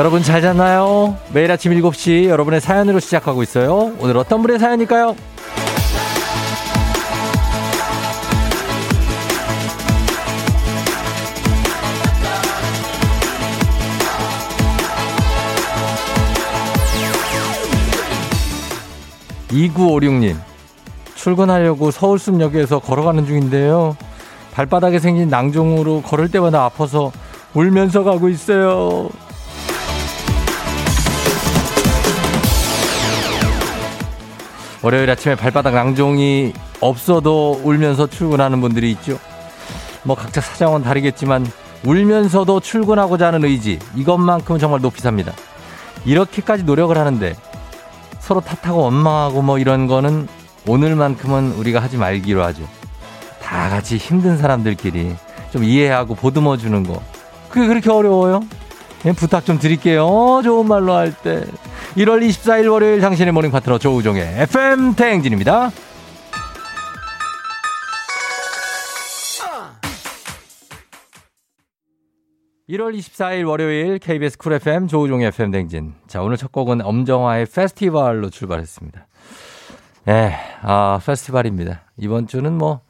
여러분 잘 잤나요? 매일 아침 7시 여러분의 사연으로 시작하고 있어요. 오늘 어떤 분의 사연일까요? 2956님, 출근하려고 서울숲역에서 걸어가는 중인데요. 발바닥에 생긴 낭종으로 걸을 때마다 아파서 울면서 가고 있어요. 월요일 아침에 발바닥 낭종이 없어도 울면서 출근하는 분들이 있죠. 뭐 각자 사정은 다르겠지만 울면서도 출근하고자 하는 의지 이것만큼은 정말 높이 삽니다. 이렇게까지 노력을 하는데 서로 탓하고 원망하고 뭐 이런 거는 오늘만큼은 우리가 하지 말기로 하죠. 다 같이 힘든 사람들끼리 좀 이해하고 보듬어 주는 거. 그게 그렇게 어려워요? 예, 부탁 좀 드릴게요. 좋은 말로 할 때. 1월 24일 월요일 당신의 모닝 파트너 조우종의 FM 대행진입니다. 1월 24일 월요일 KBS Cool FM 조우종의 FM 댕진. 자, 오늘 첫 곡은 엄정화의 페스티벌로 출발했습니다. 예, 아, 페스티벌입니다. 이번 주는 뭐,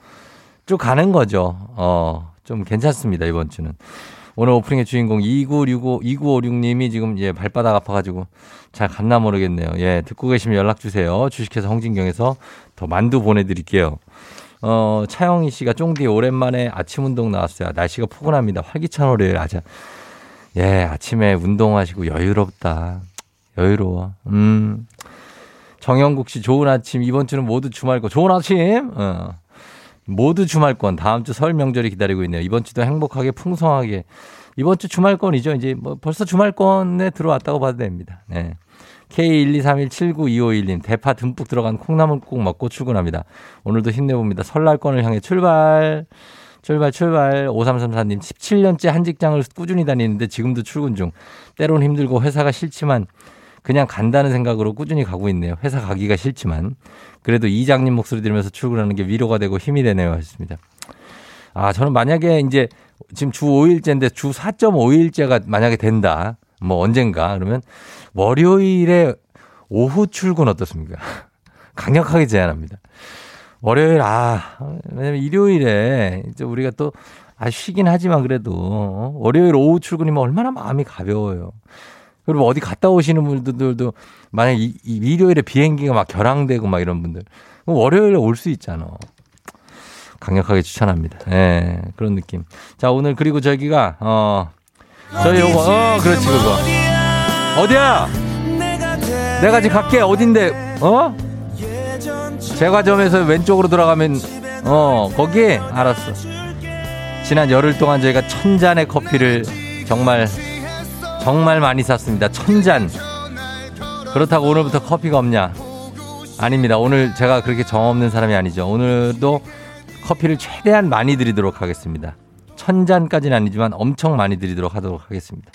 쭉 가는 거죠. 어, 좀 괜찮습니다, 이번 주는. 오늘 오프닝의 주인공 2965, 2956님이 지금 예, 발바닥 아파가지고 잘 갔나 모르겠네요. 예, 듣고 계시면 연락주세요. 주식회사 홍진경에서 더 만두 보내드릴게요. 어, 차영희 씨가 쫑디 오랜만에 아침 운동 나왔어요. 날씨가 포근합니다. 활기찬 월요일 아자. 예, 아침에 운동하시고 여유롭다. 여유로워. 음. 정영국 씨 좋은 아침. 이번 주는 모두 주말고 좋은 아침. 어. 모두 주말권. 다음 주 설 명절이 기다리고 있네요. 이번 주도 행복하게 풍성하게. 이번 주 주말권이죠. 이제 뭐 벌써 주말권에 들어왔다고 봐도 됩니다. 네. K123179251님, 대파 듬뿍 들어간 콩나물국 먹고 출근합니다. 오늘도 힘내봅니다. 설날권을 향해 출발. 출발, 출발. 5334님, 17년째 한 직장을 꾸준히 다니는데 지금도 출근 중. 때론 힘들고 회사가 싫지만 그냥 간다는 생각으로 꾸준히 가고 있네요. 회사 가기가 싫지만. 그래도 이장님 목소리 들으면서 출근하는 게 위로가 되고 힘이 되네요. 하셨습니다. 아, 저는 만약에 이제 지금 주 5일째인데 주 4.5일째가 만약에 된다. 뭐 언젠가 그러면 월요일에 오후 출근 어떻습니까? 강력하게 제안합니다. 월요일 아 왜냐면 일요일에 이제 우리가 또 아, 쉬긴 하지만 그래도 어? 월요일 오후 출근이면 얼마나 마음이 가벼워요. 그리고 어디 갔다 오시는 분들도 만약 이, 이 일요일에 비행기가 막 결항되고 막 이런 분들 월요일에 올 수 있잖아. 강력하게 추천합니다. 예, 네, 그런 느낌. 자, 오늘 그리고 저기가 어 저희 요거 어 그렇지 그거 어디야? 내가 지금 갈게 어딘데 어? 제과점에서 왼쪽으로 들어가면 어 거기 알았어. 지난 열흘 동안 저희가 천 잔의 커피를 정말 정말 많이 샀습니다. 천 잔. 그렇다고 오늘부터 커피가 없냐? 아닙니다. 오늘 제가 그렇게 정 없는 사람이 아니죠. 오늘도 커피를 최대한 많이 드리도록 하겠습니다. 천 잔까지는 아니지만 엄청 많이 드리도록 하도록 하겠습니다.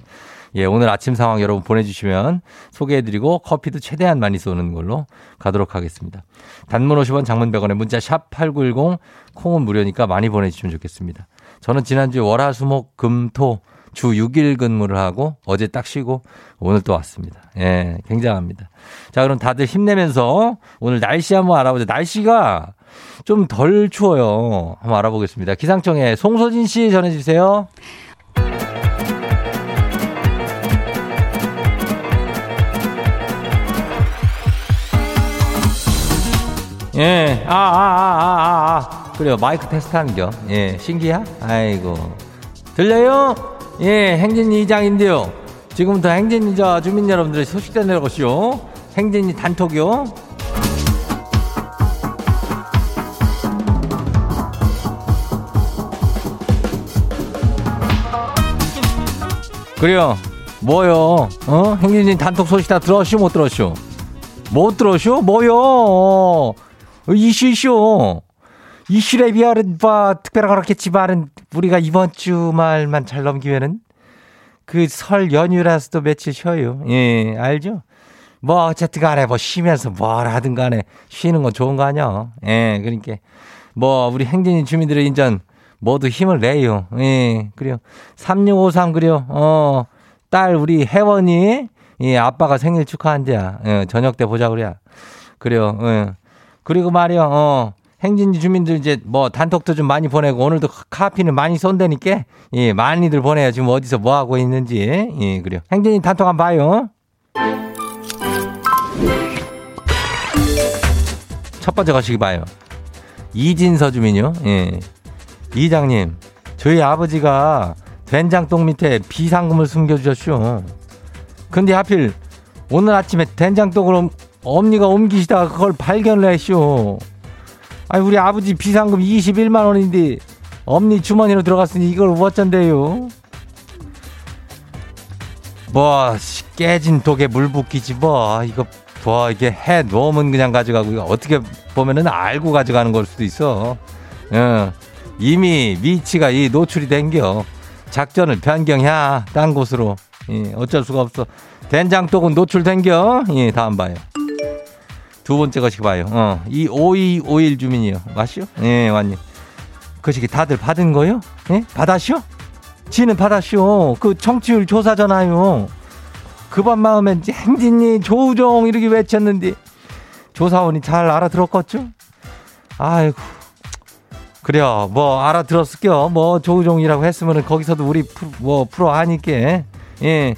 예, 오늘 아침 상황 여러분 보내주시면 소개해드리고 커피도 최대한 많이 쏘는 걸로 가도록 하겠습니다. 단문 50원 장문 100원에 문자 샵 8910 콩은 무료니까 많이 보내주시면 좋겠습니다. 저는 지난주에 월화수목 금토 주 6일 근무를 하고 어제 딱 쉬고 오늘 또 왔습니다. 예, 굉장합니다. 자, 그럼 다들 힘내면서 오늘 날씨 한번 알아보자. 날씨가 좀 덜 추워요. 한번 알아보겠습니다. 기상청에 송소진 씨 전해주세요. 예, 아, 아, 아, 아, 아. 그래요. 마이크 테스트 하는 겨. 예, 신기야? 아이고. 들려요? 예, 행진이 이장인데요. 지금부터 행진이자 주민 여러분들의 소식 전해보시오. 행진이 단톡이요. 그래요. 뭐요? 어? 행진이 단톡 소식 다 들었쇼? 못 들었쇼? 못 들었쇼? 뭐요? 이슈 이슈. 이슈에 비하는 바 특별하게 그렇겠지만은 우리가 이번 주말만 잘 넘기면은 그 설 연휴라서도 며칠 쉬어요. 예, 알죠? 뭐 어쨌든 간에 뭐 쉬면서 뭘 하든 간에 쉬는 건 좋은 거 아니야. 예, 그러니까 뭐 우리 행진이 주민들의 인전 모두 힘을 내요. 예, 그래요. 3653 그래요. 어, 딸 우리 혜원이 이 아빠가 생일 축하한대야. 예, 저녁 때 보자 그래야. 그래요. 예. 그리고 말이야. 어. 행진지 주민들 이제 뭐 단톡도 좀 많이 보내고 오늘도 카피는 많이 쏜다니까 예, 많이들 보내요. 지금 어디서 뭐 하고 있는지. 예, 그래요. 행진이 단톡 한번 봐요. 첫 번째 거시기 봐요. 이진서 주민요. 예. 이장님, 저희 아버지가 된장똥 밑에 비상금을 숨겨주셨슈. 근데 하필 오늘 아침에 된장똥을 엄니가 옮기시다가 그걸 발견을 했슈. 아니 우리 아버지 비상금 21만 원인데 엄니 주머니로 들어갔으니 이걸 어쩐대요? 뭐 깨진 독에 물 붓기지 뭐 이거 뭐 이게 해 놓으면 그냥 가져가고 어떻게 보면은 알고 가져가는 걸 수도 있어. 어, 이미 위치가 이 노출이 된겨. 작전을 변경해야 딴 곳으로. 예, 어쩔 수가 없어. 된장독은 노출된겨. 예, 다음 봐요. 두 번째 것이 봐요. 어, 이 5251 주민이요. 맞시오? 예, 왔니. 그 시기 다들 받은 거요? 예? 받았시오? 지는 받았시오. 그 청취율 조사잖아요. 급한 마음에 행진이 조우종 이렇게 외쳤는데 조사원이 잘 알아들었겠죠? 아이고. 그래요. 뭐 알아들었을게요. 뭐 조우종이라고 했으면은 거기서도 우리 프로, 뭐 프로 하니까 예.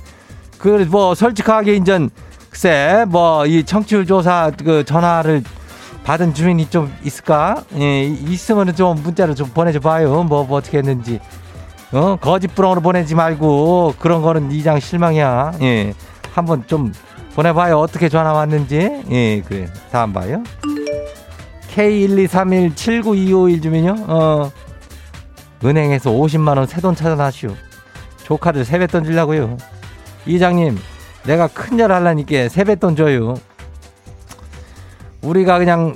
그 뭐 솔직하게 인전 글쎄 뭐 이 청취율 조사 그 전화를 받은 주민이 좀 있을까? 예, 있으면은 좀 문자를 좀 보내줘 봐요. 뭐, 뭐 어떻게 했는지. 어, 거짓 부렁으로 보내지 말고 그런 거는 이장 실망이야. 예. 한번 좀 보내봐요. 어떻게 전화 왔는지. 예, 그래. 다음 봐요. K123179251 주민요. 어, 은행에서 50만 원 새 돈 찾아나시오. 조카들 세뱃돈 주려고요. 이장님, 내가 큰절 할라니까 세뱃돈 줘요. 우리가 그냥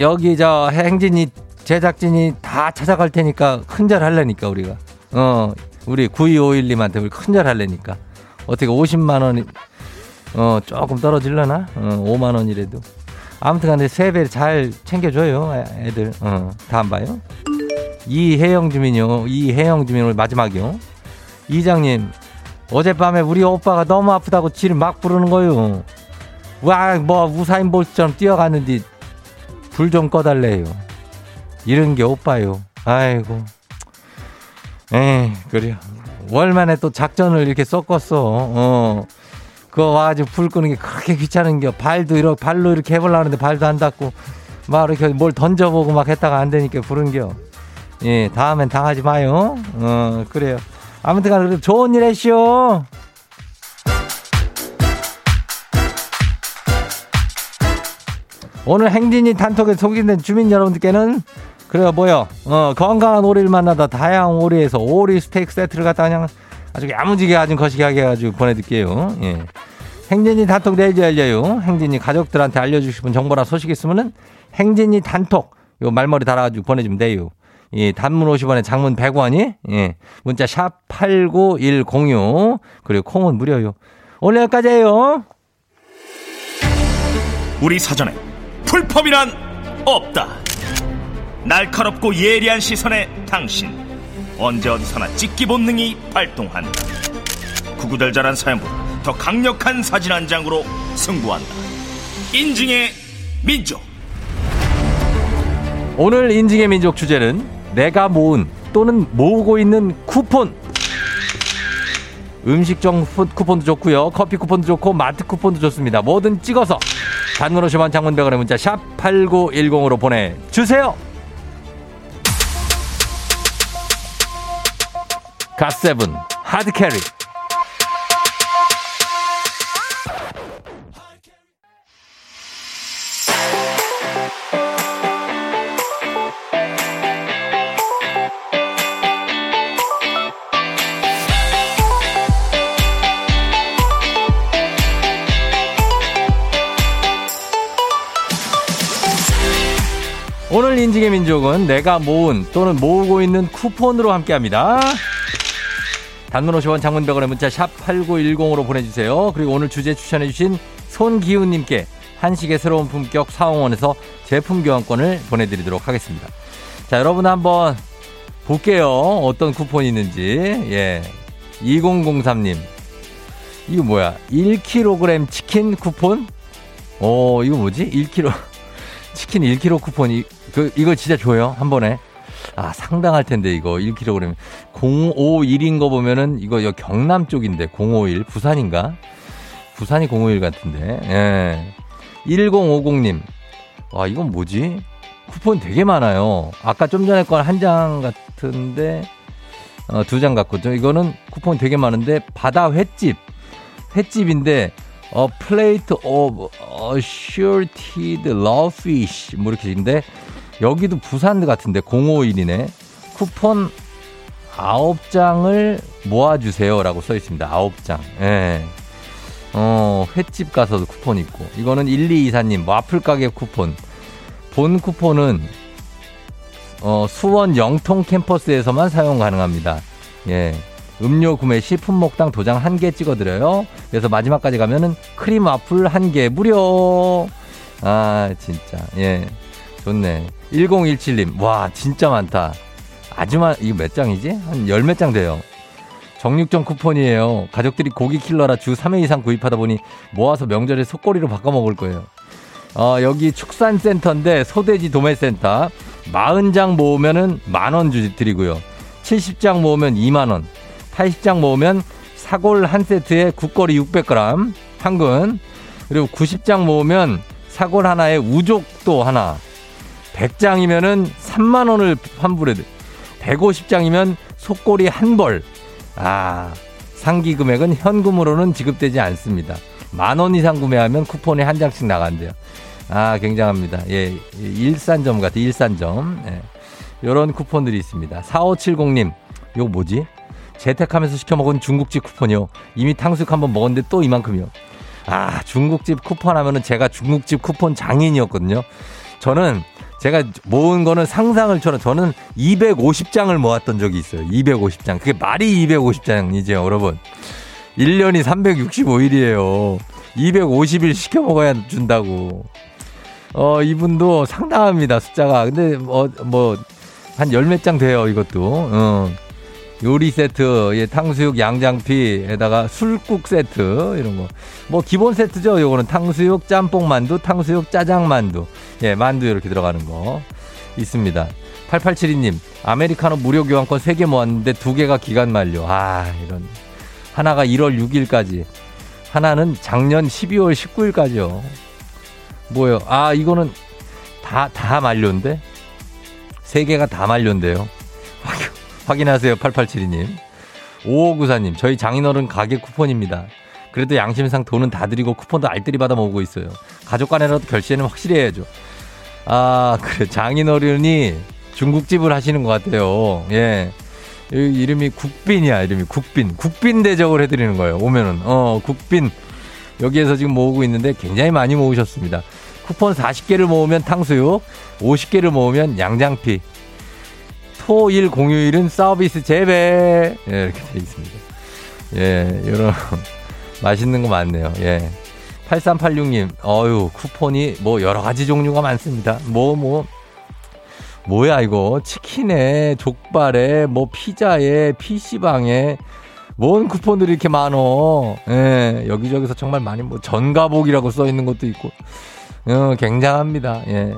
여기 저 행진이 제작진이 다 찾아갈 테니까 큰절 할래니까 우리가. 어, 우리 9251님한테 우리 큰절 할래니까. 어떻게 50만 원이 어, 조금 떨어질려나? 어, 5만 원이라도. 아무튼 간에 세배 잘 챙겨줘요, 애들. 어, 다음 봐요. 이혜영 주민요. 이혜영 주민 오늘 마지막이요. 이장님, 어젯밤에 우리 오빠가 너무 아프다고 지를 막 부르는 거요. 와, 뭐, 우사인 볼트처럼 뛰어갔는데 불 좀 꺼달래요. 이런 게 오빠요. 아이고. 에이, 그래요. 월만에 또 작전을 이렇게 섞었어. 어. 그거 와가지고 불 끄는 게 그렇게 귀찮은 겨. 발도 이렇게, 발로 이렇게 해보려고 하는데 발도 안 닿고. 막 이렇게 뭘 던져보고 막 했다가 안 되니까 부른 겨. 예, 다음엔 당하지 마요. 어, 그래요. 아무튼 간에 좋은 일 했쇼. 오늘 행진이 단톡에 소개된 주민 여러분들께는 그래요 뭐요 어 건강한 오리를 만나다 다양한 오리에서 오리 스테이크 세트를 갖다 그냥 아주 야무지게 아주 거시기하게 해가지고 보내드릴게요 예. 행진이 단톡 내일 열려요 행진이 가족들한테 알려주시면 정보나 소식 있으면은 행진이 단톡 요 말머리 달아가지고 보내주면 돼요 예, 단문 50원에 장문 100원이 예, 문자 샵 89106 그리고 콩은 무료요 오늘 여기까지예요 우리 사전에 풀펌이란 없다. 날카롭고 예리한 시선에 당신 언제 어디서나 찍기 본능이 발동한다. 구구절절한 사연보다 더 강력한 사진 한 장으로 승부한다. 인증의 민족. 오늘 인증의 민족 주제는 내가 모은 또는 모으고 있는 쿠폰. 음식점 쿠폰도 좋고요. 커피 쿠폰도 좋고 마트 쿠폰도 좋습니다. 뭐든 찍어서 단문 50원 장문백원의 문자 샵 8910으로 보내주세요. 갓세븐 하드캐리 민족은 내가 모은 또는 모으고 있는 쿠폰으로 함께합니다. 단문 50원 장문백원의 문자 샵 8910으로 보내주세요. 그리고 오늘 주제 추천해주신 손기훈님께 한식의 새로운 품격 사홍원에서 제품 교환권을 보내드리도록 하겠습니다. 자, 여러분 한번 볼게요. 어떤 쿠폰이 있는지. 예. 2003님. 이거 뭐야? 1kg 치킨 쿠폰? 어, 이거 뭐지? 1kg. 치킨 1kg 쿠폰이, 그, 이거 진짜 줘요? 한 번에. 아, 상당할 텐데, 이거 1kg. 051인 거 보면은, 이거 여 경남 쪽인데, 051. 부산인가? 부산이 051 같은데, 예. 1050님. 와, 이건 뭐지? 쿠폰 되게 많아요. 아까 좀 전에 건 한 장 같은데, 어, 두장 갖고. 이거는 쿠폰 되게 많은데, 바다 횟집. 횟집인데, 어, plate of assorted raw fish 뭐 이렇게 있는데 여기도 부산 같은데 051이네. 쿠폰 9장을 모아주세요 라고 써 있습니다. 9장. 예. 어, 횟집 가서도 쿠폰 있고. 이거는 1224님, 와플 가게 쿠폰. 본 쿠폰은, 어, 수원 영통 캠퍼스에서만 사용 가능합니다. 예. 음료 구매 시 품목당 도장 한 개 찍어드려요. 그래서 마지막까지 가면은 크림 와플 한 개 무료. 아, 진짜. 예. 좋네. 1017님. 와, 진짜 많다. 아주 많, 이거 몇 장이지? 한 열 몇 장 돼요. 정육점 쿠폰이에요. 가족들이 고기 킬러라 주 3회 이상 구입하다 보니 모아서 명절에 속꼬리로 바꿔 먹을 거예요. 어, 여기 축산센터인데 소돼지 도매센터 40장 모으면은 만 원 드리고요. 70장 모으면 2만 원. 80장 모으면 사골 한 세트에 국거리 600g 한근 그리고 90장 모으면 사골 하나에 우족도 하나 100장이면은 3만 원을 환불해 150장이면 속골이 한 벌. 아, 상기 금액은 현금으로는 지급되지 않습니다. 만 원 이상 구매하면 쿠폰이 한 장씩 나간대요. 아, 굉장합니다. 예, 일산점 같아, 일산점. 예. 요런 쿠폰들이 있습니다. 4570님, 이거 뭐지? 재택하면서 시켜 먹은 중국집 쿠폰이요. 이미 탕수육 한번 먹었는데 또 이만큼이요. 아, 중국집 쿠폰 하면은 제가 중국집 쿠폰 장인이었거든요. 저는 제가 모은 거는 상상을 처럼 저는 250장을 모았던 적이 있어요. 250장. 그게 말이 250장이죠, 여러분. 1년이 365일이에요. 250일 시켜 먹어야 준다고. 어, 이분도 상당합니다, 숫자가. 근데, 뭐, 뭐, 한 열 몇 장 돼요, 이것도. 어. 요리 세트, 예, 탕수육 양장피에다가 술국 세트, 이런 거. 뭐, 기본 세트죠. 요거는 탕수육 짬뽕 만두, 탕수육 짜장 만두. 예, 만두 이렇게 들어가는 거. 있습니다. 8872님, 아메리카노 무료 교환권 3개 모았는데 2개가 기간 만료. 아, 이런. 하나가 1월 6일까지. 하나는 작년 12월 19일까지요. 뭐요? 아, 이거는 다, 다 만료인데? 3개가 다 만료인데요. 확인하세요. 8872님. 5594님, 저희 장인어른 가게 쿠폰입니다. 그래도 양심상 돈은 다 드리고 쿠폰도 알뜰히 받아 먹고 있어요. 가족 간에라도 결제는 확실히 해야죠. 아, 그래. 장인어른이 중국집을 하시는 것 같아요. 예. 이름이 국빈이야, 이름이 국빈. 국빈 대접을 해드리는 거예요. 오면은. 어, 국빈. 여기에서 지금 모으고 있는데 굉장히 많이 모으셨습니다. 쿠폰 40개를 모으면 탕수육, 50개를 모으면 양장피, 토일 공휴일은 서비스 재배. 예, 이렇게 되어 있습니다. 예, 이런 맛있는 거 많네요. 예. 8386님, 어유 쿠폰이 뭐 여러 가지 종류가 많습니다. 뭐, 뭐, 뭐야, 이거. 치킨에, 족발에, 뭐, 피자에, PC방에, 뭔 쿠폰들이 이렇게 많어. 예, 여기저기서 정말 많이, 뭐, 전가복이라고 써 있는 것도 있고, 어, 굉장합니다. 예.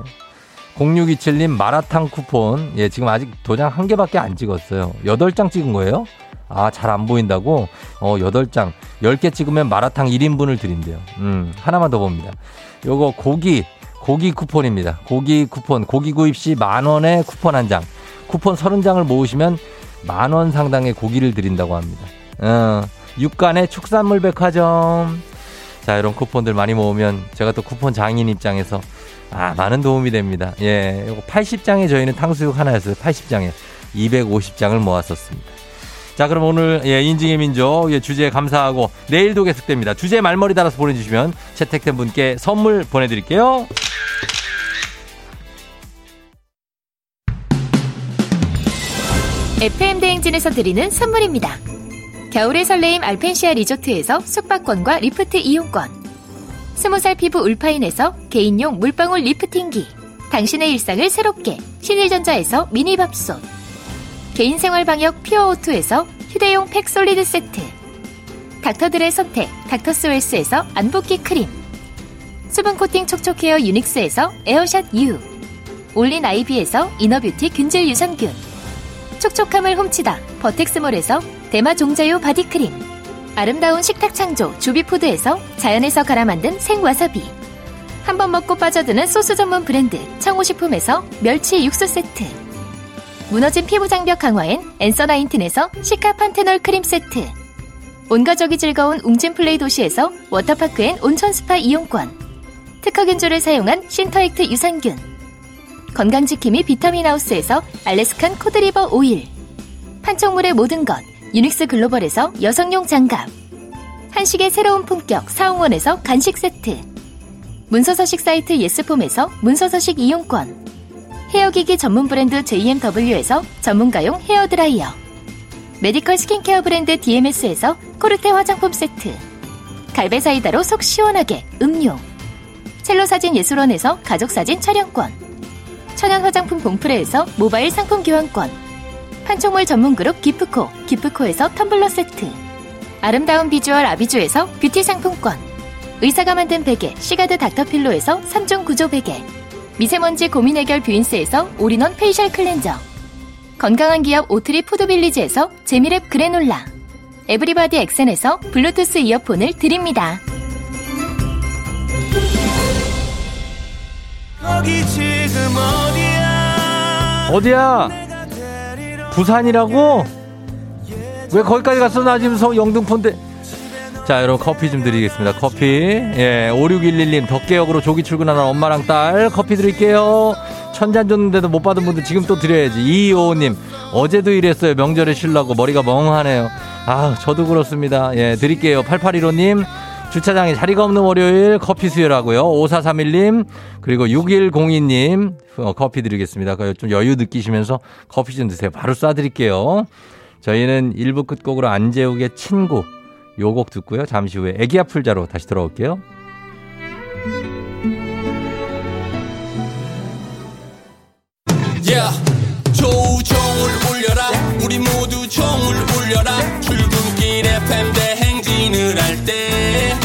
0627님 마라탕 쿠폰. 예, 지금 아직 도장 한 개밖에 안 찍었어요. 8장 찍은 거예요? 아, 잘 안 보인다고? 어, 8장. 10개 찍으면 마라탕 1인분을 드린대요. 음, 하나만 더 봅니다. 요거 고기, 고기 쿠폰입니다. 고기 쿠폰, 고기 구입 시 만원의 쿠폰 한 장. 쿠폰 30장을 모으시면 만 원 상당의 고기를 드린다고 합니다. 어, 육간의 축산물 백화점. 자, 이런 쿠폰들 많이 모으면 제가 또 쿠폰 장인 입장에서 아, 많은 도움이 됩니다. 예. 요거 80장에 저희는 탕수육 하나였어요. 80장에. 250장을 모았었습니다. 자, 그럼 오늘 예, 인증의 민족 예, 주제 감사하고 내일도 계속됩니다. 주제 말머리 달아서 보내주시면 채택된 분께 선물 보내드릴게요. FM 대행진에서 드리는 선물입니다. 겨울의 설레임 알펜시아 리조트에서 숙박권과 리프트 이용권. 스무 살 피부 울파인에서 개인용 물방울 리프팅기. 당신의 일상을 새롭게 신일전자에서 미니밥솥. 개인생활 방역 퓨어오투에서 휴대용 팩 솔리드 세트. 닥터들의 선택 닥터스웰스에서 안붓기 크림 수분 코팅 촉촉헤어 유닉스에서 에어샷 U 올린 아이비에서 inner beauty 균질 유산균 촉촉함을 훔치다 버텍스몰에서 대마 종자유 바디크림 아름다운 식탁 창조 주비푸드에서 자연에서 갈아 만든 생와사비. 한 번 먹고 빠져드는 소스 전문 브랜드 청호식품에서 멸치 육수 세트. 무너진 피부 장벽 강화엔 엔서 나인틴에서 시카판테놀 크림 세트. 온가족이 즐거운 웅진플레이 도시에서 워터파크 and 온천 스파 이용권. 특허균주를 사용한 신터액트 유산균. 건강지킴이 비타민하우스에서 Alaskan cod liver oil. 판촉물의 모든 것 유닉스 글로벌에서 여성용 장갑 한식의 새로운 품격 사홍원에서 간식 세트 문서서식 사이트 예스폼에서 문서서식 이용권 헤어기기 전문 브랜드 JMW에서 전문가용 헤어드라이어 메디컬 스킨케어 브랜드 DMS에서 코르테 화장품 세트 갈배 사이다로 속 시원하게 음료 첼로 사진 예술원에서 가족 사진 촬영권 천연 화장품 봉프레에서 모바일 상품 교환권 판촉물 전문 그룹 기프코 기프코에서 텀블러 세트. 아름다운 비주얼 아비주에서 뷰티 상품권. 의사가 만든 베개 시가드 닥터필로에서 3중 구조 베개. 미세먼지 고민 해결 뷰인스에서 all-in-one facial cleanser. 건강한 기업 오트리 푸드빌리지에서 재미랩 그래놀라. 에브리바디 엑센에서 블루투스 이어폰을 드립니다. 거기 지금 어디야? 부산이라고? 왜 거기까지 갔어? 나 지금 서 영등포인데. 자, 여러분 커피 좀 드리겠습니다. 커피. 예, 5611님 덕계역으로 조기 출근하는 엄마랑 딸 커피 드릴게요. 천잔 줬는데도 못 받은 분들 지금 또 드려야지. 이호님 어제도 이랬어요. 명절에 쉬려고 머리가 멍하네요. 아, 저도 그렇습니다. 예, 드릴게요. 8815님. 주차장에 자리가 없는 월요일 커피 수혈하고요. 5431님, 그리고 6102님, 어, 커피 드리겠습니다. 좀 여유 느끼시면서 커피 좀 드세요. 바로 쏴드릴게요. 저희는 1부 끝곡으로 안재욱의 친구, 요 곡 듣고요. 잠시 후에 애기 아플 자로 다시 돌아올게요. Yeah. 조종을 울려라 우리 모두 종을 울려라 출근길 FM 대 행진을 할때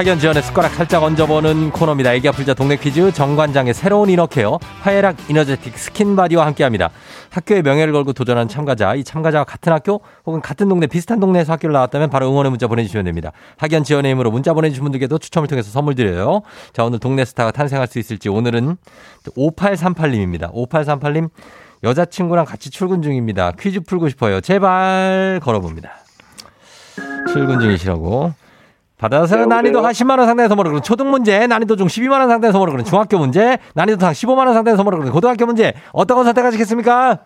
학연 지연의 숟가락 살짝 얹어보는 코너입니다. 애기야 풀자 동네 퀴즈 정관장의 새로운 inner care 화애락 이너제틱 스킨바디와 함께합니다. 학교의 명예를 걸고 도전하는 참가자 이 참가자와 같은 학교 혹은 같은 동네 비슷한 동네에서 학교를 나왔다면 바로 응원의 문자 보내주시면 됩니다. 학연 지원의 힘으로 문자 보내주신 분들께도 추첨을 통해서 선물 드려요. 자 오늘 동네 스타가 탄생할 수 있을지 오늘은 5838님입니다. 5838님 여자친구랑 같이 출근 중입니다. 퀴즈 풀고 싶어요. 제발 걸어봅니다. 출근 중이시라고. 받아서 네, 난이도 한 10만 원 상당의 선물을 그런 초등 문제, 난이도 중 12만 원 상당의 선물을 그런 중학교 문제, 난이도 상 15만 원 상당의 선물을 그런 고등학교 문제. 어떤 걸 선택하시겠습니까?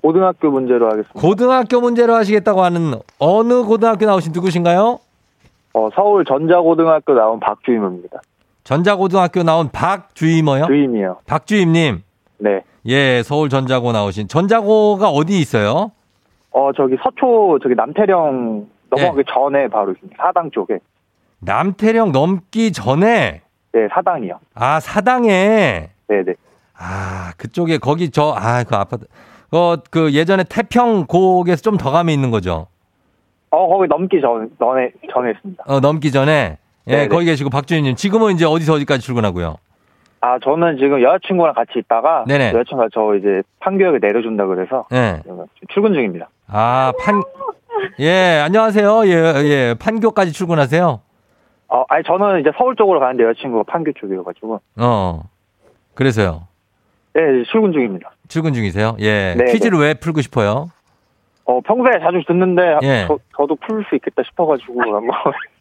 고등학교 문제로 하겠습니다. 고등학교 문제로 하시겠다고 하는 어느 고등학교 나오신 누구신가요? 어, 서울 전자고등학교 나온 박주임입니다. 전자고등학교 나온 박주임어요? 주임이요. 박주임님. 네. 예, 서울 전자고 나오신. 전자고가 어디 있어요? 어, 저기 서초, 저기 남태령 넘어가기 네. 전에 바로 사당 쪽에. 남태령 넘기 전에 네, 사당이요. 아, 사당에 네, 네. 아, 그쪽에 거기 저 아, 그 아파트 어, 그 예전에 태평 고에서 좀 더 가면 있는 거죠. 어, 거기 넘기 전 전에 전에 있습니다. 어, 넘기 전에 예, 네네. 네. 거기 계시고 박주인 님 지금은 이제 어디서 어디까지 출근하고요? 아, 저는 지금 여자친구랑 같이 있다가 네네. 여자친구가 저 이제 판교역에 내려준다 그래서 예. 지금 출근 중입니다. 아, 판, 예, 안녕하세요. 예, 예, 판교까지 출근하세요? 어, 아니 저는 이제 서울 쪽으로 가는데 여자친구가 판교 쪽이어가지고 어. 그래서요. 네, 출근 중입니다. 출근 중이세요? 예. 네, 퀴즈를 왜 풀고 싶어요? 어, 평소에 자주 듣는데 예. 저, 저도 풀 수 있겠다 싶어가지고 한번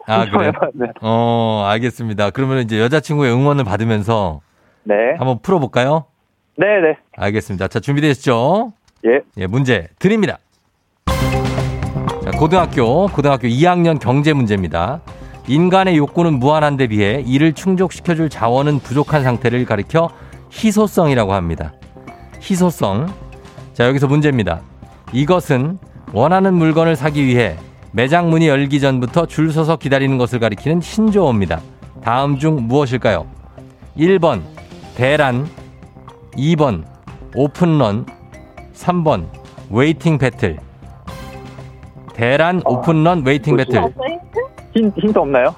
아, 그래요? 네. 어, 알겠습니다. 그러면 이제 여자친구의 응원을 받으면서 네, 한번 풀어볼까요? 네, 네, 알겠습니다. 자, 준비되셨죠? 예, 예, 문제 드립니다. 자, 고등학교, 고등학교 2학년 경제 문제입니다. 인간의 욕구는 무한한 데 비해 이를 충족시켜줄 자원은 부족한 상태를 가리켜 희소성이라고 합니다. 희소성. 자, 여기서 문제입니다. 이것은 원하는 물건을 사기 위해 매장 문이 열기 전부터 줄 서서 기다리는 것을 가리키는 신조어입니다. 다음 중 무엇일까요? 1번, 대란. 2번, open run. 3번, waiting battle. 대란, open run, waiting battle. 힌, 힌트 없나요?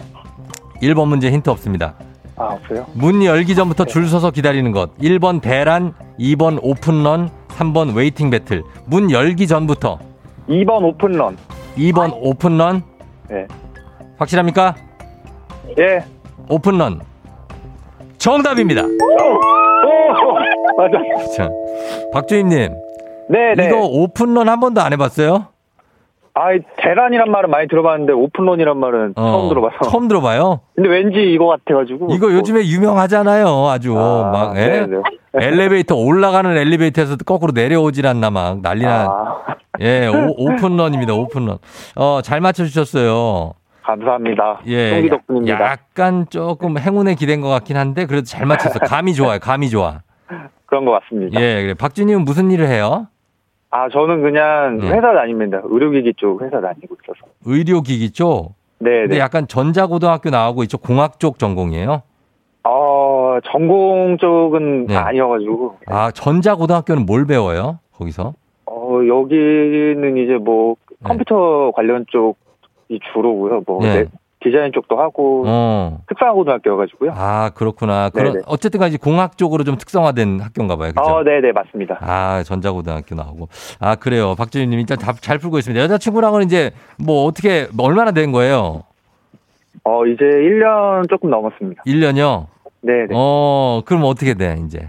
1번 문제 힌트 없습니다. 아, 없어요? 문 열기 전부터 줄 서서 기다리는 것. 1번 대란, 2번 open run, 3번 waiting battle. 문 열기 전부터. 2번 open run. 2번 open run. 네. 확실합니까? 예. open run. 정답입니다. 오! 맞아. 자, 박주임님. 네, 네. 이거 오픈런 한 번도 안 해봤어요? 아, 대란이란 말은 많이 들어봤는데 오픈런이란 말은 어, 처음 들어봐서. 처음 들어봐요? 근데 왠지 이거 같아가지고. 이거 요즘에 유명하잖아요. 아주. 아, 막, 예? 네, 네. 엘리베이터 올라가는 엘리베이터에서 거꾸로 내려오질 않나 막 난리나. 아, 예, 오, 오픈런입니다. 오픈런. 어, 잘 맞춰주셨어요. 감사합니다. 예. 덕분입니다. 약간 조금 행운에 기댄 것 같긴 한데 그래도 잘 맞췄어. 감이 좋아요. 감이 좋아. 그런 것 같습니다. 예, 그래. 박준님은 무슨 일을 해요? 아, 저는 그냥 네. 회사 다닙니다. 의료기기 쪽 회사 다니고 있어서. 의료기기 쪽. 네, 근데 네. 약간 전자고등학교 나오고 이쪽 공학 쪽 전공이에요? 어, 전공 쪽은 네. 아니어가지고. 아, 전자고등학교는 뭘 배워요? 거기서? 어, 여기는 이제 뭐 컴퓨터 관련 쪽이 주로고요. 뭐 네. 네, 디자인 쪽도 하고 어. 특성화고등학교여가지고요. 아, 그렇구나. 그런 네네. 어쨌든 간에 공학 쪽으로 좀 특성화된 학교인가 봐요. 그죠? 어, 네, 네, 맞습니다. 아, 전자고등학교 나오고. 아, 그래요. 박준님 일단 다잘 풀고 있습니다. 여자친구랑은 이제 뭐 어떻게, 뭐 얼마나 된 거예요? 어, 이제 1년 조금 넘었습니다. 1년이요? 네, 네. 어, 그럼 어떻게 돼, 이제?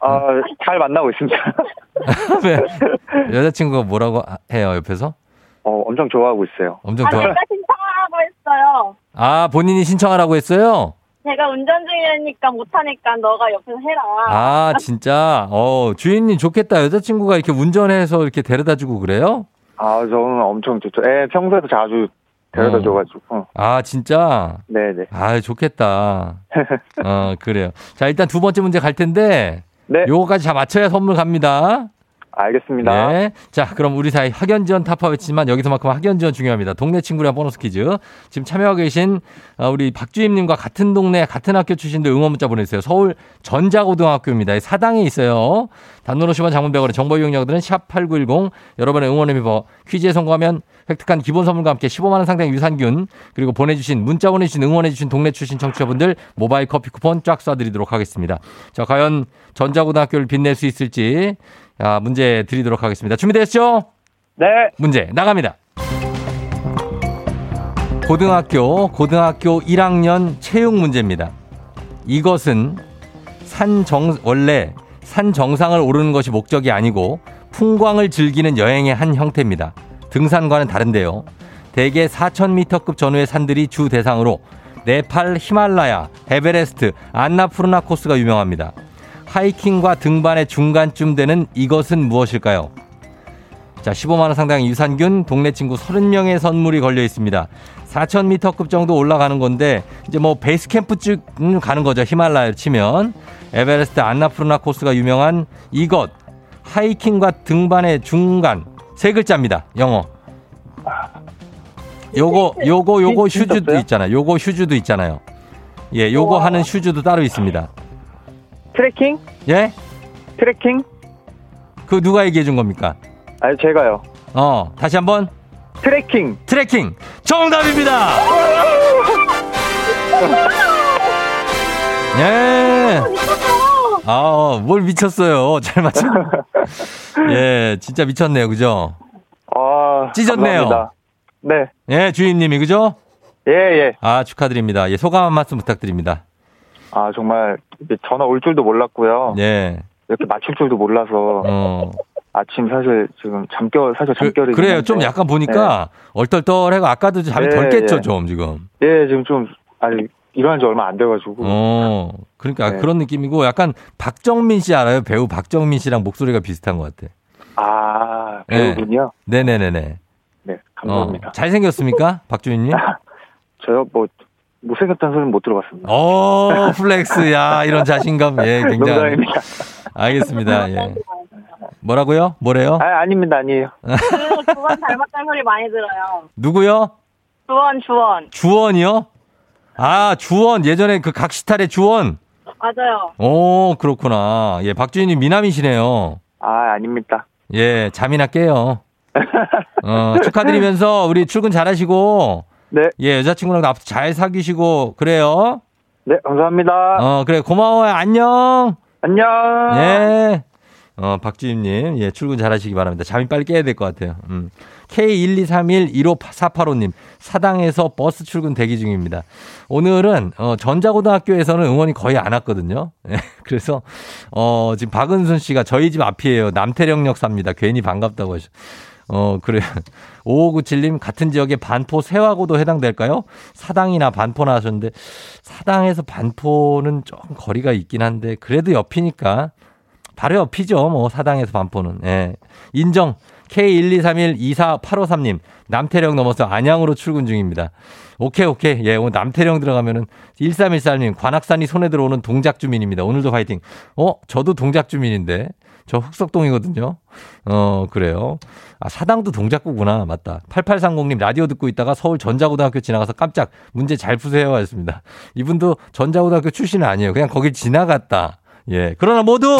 어, 잘 만나고 있습니다. 왜? 여자친구가 뭐라고 해요, 옆에서? 어, 엄청 좋아하고 있어요. 엄청 아, 좋아. 제가 신청하라고 했어요. 아, 본인이 신청하라고 했어요? 제가 운전 중이니까 못하니까 너가 옆에서 해라. 아, 진짜? 어, 주인님 좋겠다. 여자친구가 이렇게 운전해서 이렇게 데려다 주고 그래요? 아, 저는 엄청 좋죠. 예, 평소에도 자주 데려다 어. 줘가지고. 아, 진짜? 네, 네. 아, 좋겠다. 어, 그래요. 자, 일단 두 번째 문제 갈 텐데, 네, 요거까지 다 맞춰야 선물 갑니다. 알겠습니다. 네. 자, 그럼 우리 사이 학연 지원 타파했지만 여기서만큼 학연 지원 중요합니다. 동네 친구랑 보너스 퀴즈. 지금 참여하고 계신 어, 우리 박주임님과 같은 동네, 같은 학교 출신들 응원 문자 보내주세요. 서울 전자고등학교입니다. 사당에 있어요. 단문 50원 장문백원의 정보 이용료들은 샵8910. 여러분의 응원의 비버 퀴즈에 성공하면 획득한 기본 선물과 함께 15만원 상당의 유산균 그리고 보내주신 문자 보내주신 응원해주신 동네 출신 청취자분들 모바일 커피 쿠폰 쫙 쏴드리도록 하겠습니다. 자, 과연 전자고등학교를 빛낼 수 있을지 자, 문제 드리도록 하겠습니다. 준비됐죠? 네, 문제 나갑니다. 고등학교, 고등학교 1학년 체육 문제입니다. 이것은 산 정, 원래 산 정상을 오르는 것이 목적이 아니고 풍광을 즐기는 여행의 한 형태입니다. 등산과는 다른데요. 대개 4,000m급 전후의 산들이 주 대상으로 네팔, 히말라야, 에베레스트, 안나푸르나 코스가 유명합니다. 하이킹과 등반의 중간쯤 되는 이것은 무엇일까요? 자, 15만원 상당의 유산균, 동네 친구 30명의 선물이 걸려 있습니다. 4,000m급 정도 올라가는 건데, 이제 뭐 베이스 캠프쯤 가는 거죠. 히말라야를 치면. 에베레스트 안나푸르나 코스가 유명한 이것. 하이킹과 등반의 중간. 세 글자입니다. 영어. 요거, 요거, 요거 슈즈도? 있잖아요. 요거 슈즈도 있잖아요. 예, 요거 하는 슈즈도 따로 있습니다. 트레킹? 예? 트레킹? 그 누가 얘기해 준 겁니까? 아니, 제가요. 어, 다시 한번. 트레킹! 트래킹 정답입니다. 예. 아, 뭘 미쳤어요. 잘 맞췄. 예, 진짜 미쳤네요. 그죠? 아, 찢었네요. 감사합니다. 네. 예, 주인님이 그죠? 예, 예. 아, 축하드립니다. 예, 소감 한 말씀 부탁드립니다. 아, 정말 전화 올 줄도 몰랐고요. 예. 이렇게 맞출 줄도 몰라서 어. 아침 사실 지금 잠결 사실 그, 잠결이 그래요. 좀 약간 보니까 얼떨떨해고 아까도 잠이 덜 네, 깼죠, 예. 좀 지금. 예, 지금 좀 아니 일어난 지 얼마 안 돼가지고 어. 그러니까 네. 그런 느낌이고 약간 박정민 씨 알아요? 배우 박정민 씨랑 목소리가 비슷한 것 같아. 아 네. 배우군요. 네 네네네. 네, 어, 감사합니다. 잘생겼습니까? 박주인님? 저요 뭐 못생겼다는 소리는 못 들어봤습니다. 어, flex. 야, 이런 자신감. 예, 굉장히. 농담입니다. 알겠습니다. 예. 뭐라고요? 뭐래요? 아, 아닙니다, 아니에요. 그 주원 닮았다는 소리 많이 들어요. 누구요? 주원, 주원. 주원이요? 아, 주원. 예전에 그 각시탈의 주원. 맞아요. 오, 그렇구나. 예, 박주인님 미남이시네요. 아, 아닙니다. 예, 잠이나 깨요. 어, 축하드리면서 우리 출근 잘하시고, 네, 예, 여자친구랑 앞으로 잘 사귀시고, 그래요. 네, 감사합니다. 어, 그래, 고마워요. 안녕. 안녕. 예. 어, 박주임님, 예, 출근 잘 하시기 바랍니다. 잠이 빨리 깨야 될 것 같아요. 음. K123111548호님, 사당에서 버스 출근 대기 중입니다. 오늘은, 어, 전자고등학교에서는 응원이 거의 안 왔거든요. 예, 그래서, 어, 지금 박은순 씨가 저희 집 앞이에요. 남태령역 삽니다. 괜히 반갑다고 하셔. 어, 그래. 5597님, 같은 지역에 반포 세화고도 해당될까요? 사당이나 반포나 하셨는데, 사당에서 반포는 조금 거리가 있긴 한데, 그래도 옆이니까, 바로 옆이죠. 뭐, 사당에서 반포는. 예. 인정. K123124853님, 남태령 넘어서 안양으로 출근 중입니다. 오케이, 오케이. 예, 오늘 남태령 들어가면은 1314님, 관악산이 손에 들어오는 동작 주민입니다. 오늘도 화이팅. 어, 저도 동작 주민인데. 저 흑석동이거든요. 어, 그래요. 아, 사당도 동작구구나. 맞다. 8830님 라디오 듣고 있다가 서울 전자고등학교 지나가서 깜짝 문제 잘 푸세요. 하셨습니다. 이분도 전자고등학교 출신은 아니에요. 그냥 거길 지나갔다. 예. 그러나 모두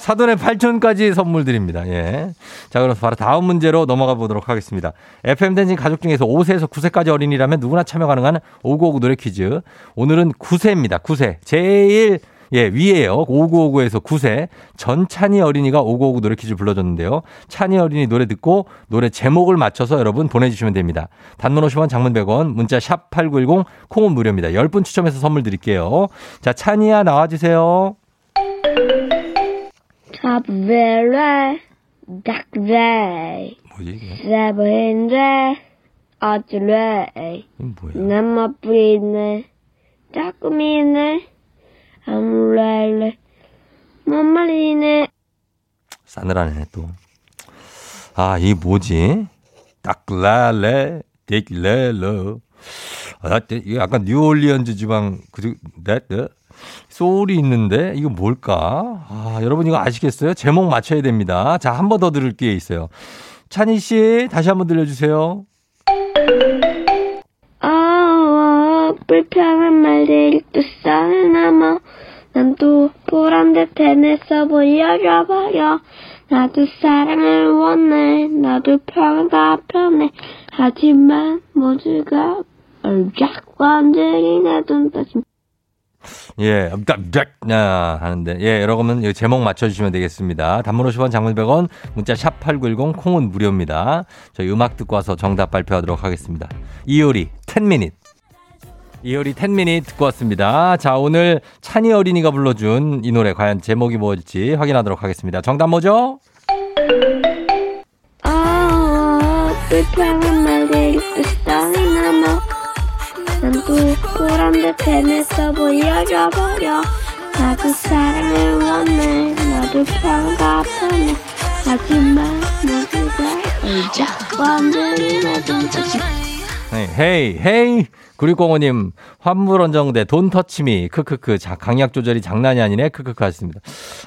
사돈의 8천까지 선물 드립니다. 예. 자, 그럼 바로 다음 문제로 넘어가 보도록 하겠습니다. FM 댄진 가족 중에서 5세에서 9세까지 어린이라면 누구나 참여 가능한 5959 노래 퀴즈. 오늘은 9세입니다. 9세. 제일 예, 위에요. 5959에서 9세. 전찬이 어린이가 5959 노래 퀴즈 불러줬는데요. 찬이 어린이 노래 듣고 노래 제목을 맞춰서 여러분 보내주시면 됩니다. 단문 50원 장문 100원, 문자 샵 8910, 콩은 무료입니다. 10분 추첨해서 선물 드릴게요. 자, 찬이야 나와주세요. Dark day, 뭐지 어쩌래, 이건 뭐야? 나만 뿌리네, 자꾸미네, 아무래래, 못 말리네. 싸늘하네 또. 아, 이게 뭐지? 딱랄레, 데킬레러. 아, 이게 약간 뉴올리언즈 지방 그 네, 네. 소울이 있는데 이거 뭘까? 아, 여러분 이거 아시겠어요? 제목 맞춰야 됩니다. 자, 한 번 더 들을 기회 있어요. 찬희 씨 다시 한 번 들려 주세요. 어, 불편한 말들 또 써나마 난또 보란 듯 해내서 보여줘 버려 나도 사랑을 원해 나도 평가 편해 하지만 모두가 얼작 완전히 내돈 따지 예, 깜짝 야 하는데 예, 여러분은 이 제목 맞춰주시면 되겠습니다. 단문 50원, 장문 100원, 문자 샵 #8910 콩은 무료입니다. 저희 음악 듣고 와서 정답 발표하도록 하겠습니다. 이효리 10미닛. 이효리 10미닛 듣고 왔습니다. 자, 오늘 찬이 어린이가 불러준 이 노래 과연 제목이 뭘지 확인하도록 하겠습니다. 정답 뭐죠? 버려 나도 사랑을 원해 나도 헤이, 헤이. 9605님, 환물 원정대 돈 터치미. 크크크. 자, 강약 조절이 장난이 아니네. 크크크 하셨습니다.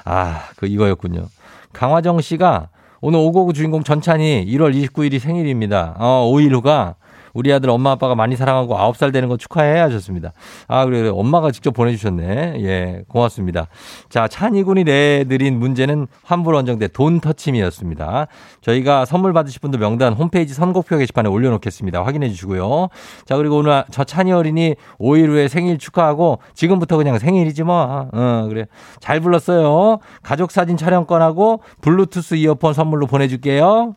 아, 그 이거였군요. 강화정 씨가 오늘 559 주인공 전찬이 1월 29일이 생일입니다. 어, 5일 후가 우리 아들 엄마 아빠가 많이 사랑하고 9살 되는 거 축하해 하셨습니다. 아, 그래, 그래. 엄마가 직접 보내주셨네. 예, 고맙습니다. 자, 찬이 군이 내드린 문제는 환불 원정대 돈 터침이었습니다. 저희가 선물 받으실 분들 명단 홈페이지 선곡표 게시판에 올려놓겠습니다. 확인해 주시고요. 자, 그리고 오늘 저 찬이 어린이 5일 후에 생일 축하하고 지금부터 그냥 생일이지 뭐. 어, 그래. 잘 불렀어요. 가족 사진 촬영권하고 블루투스 이어폰 선물로 보내줄게요.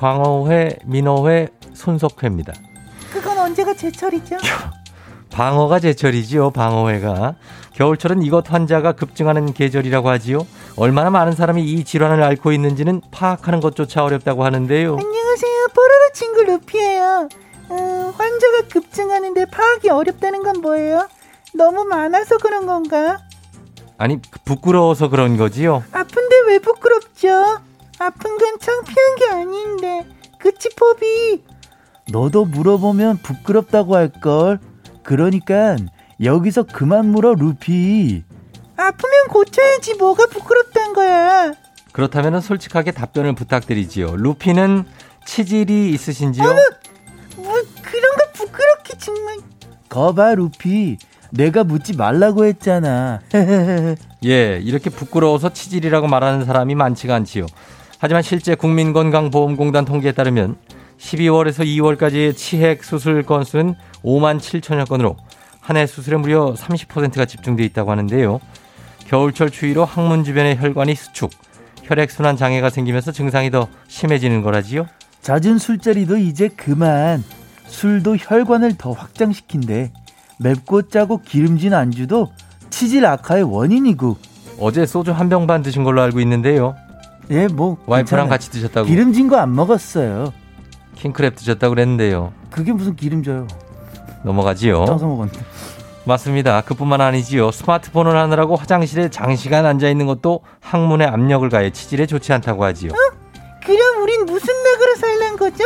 광어회, 민어회, 손석회입니다. 그건 언제가 제철이죠? 방어가 제철이지요, 방어회가. 겨울철은 이것 환자가 급증하는 계절이라고 하지요. 얼마나 많은 사람이 이 질환을 앓고 있는지는 파악하는 것조차 어렵다고 하는데요. 안녕하세요. 뽀로로 친구 루피예요. 음, 환자가 급증하는데 파악이 어렵다는 건 뭐예요? 너무 많아서 그런 건가? 아니, 부끄러워서 그런 거지요? 아픈데 왜 부끄럽죠? 아픈 건 창피한 게 아닌데. 그치, 포비? 너도 물어보면 부끄럽다고 할걸. 그러니까 여기서 그만 물어, 루피. 아프면 고쳐야지 뭐가 부끄럽단 거야. 그렇다면 솔직하게 답변을 부탁드리지요. 루피는 치질이 있으신지요? 어머, 뭐 그런 거 부끄럽게 정말. 거봐, 루피. 내가 묻지 말라고 했잖아. 예, 이렇게 부끄러워서 치질이라고 말하는 사람이 많지가 않지요. 하지만 실제 국민건강보험공단 통계에 따르면 12월에서 2월까지의 치핵 수술 건수는 5만 7천여 건으로 한 해 수술에 무려 30%가 집중돼 있다고 하는데요. 겨울철 추위로 항문 주변의 혈관이 수축, 혈액순환 장애가 생기면서 증상이 더 심해지는 거라지요. 잦은 술자리도 이제 그만. 술도 혈관을 더 확장시킨대. 맵고 짜고 기름진 안주도 치질 악화의 원인이고. 어제 소주 한 병 반 드신 걸로 알고 있는데요. 예, 뭐 와이프랑 괜찮아요. 같이 드셨다고. 기름진 거 안 먹었어요. 킹크랩 드셨다고 그랬는데요. 그게 무슨 기름져요? 넘어가지요. 떠서 먹었는데. 맞습니다. 그뿐만 아니지요. 스마트폰을 하느라고 화장실에 장시간 앉아 있는 것도 항문에 압력을 가해 치질에 좋지 않다고 하지요. 어? 그럼 우린 무슨 낙으로 살란 거죠?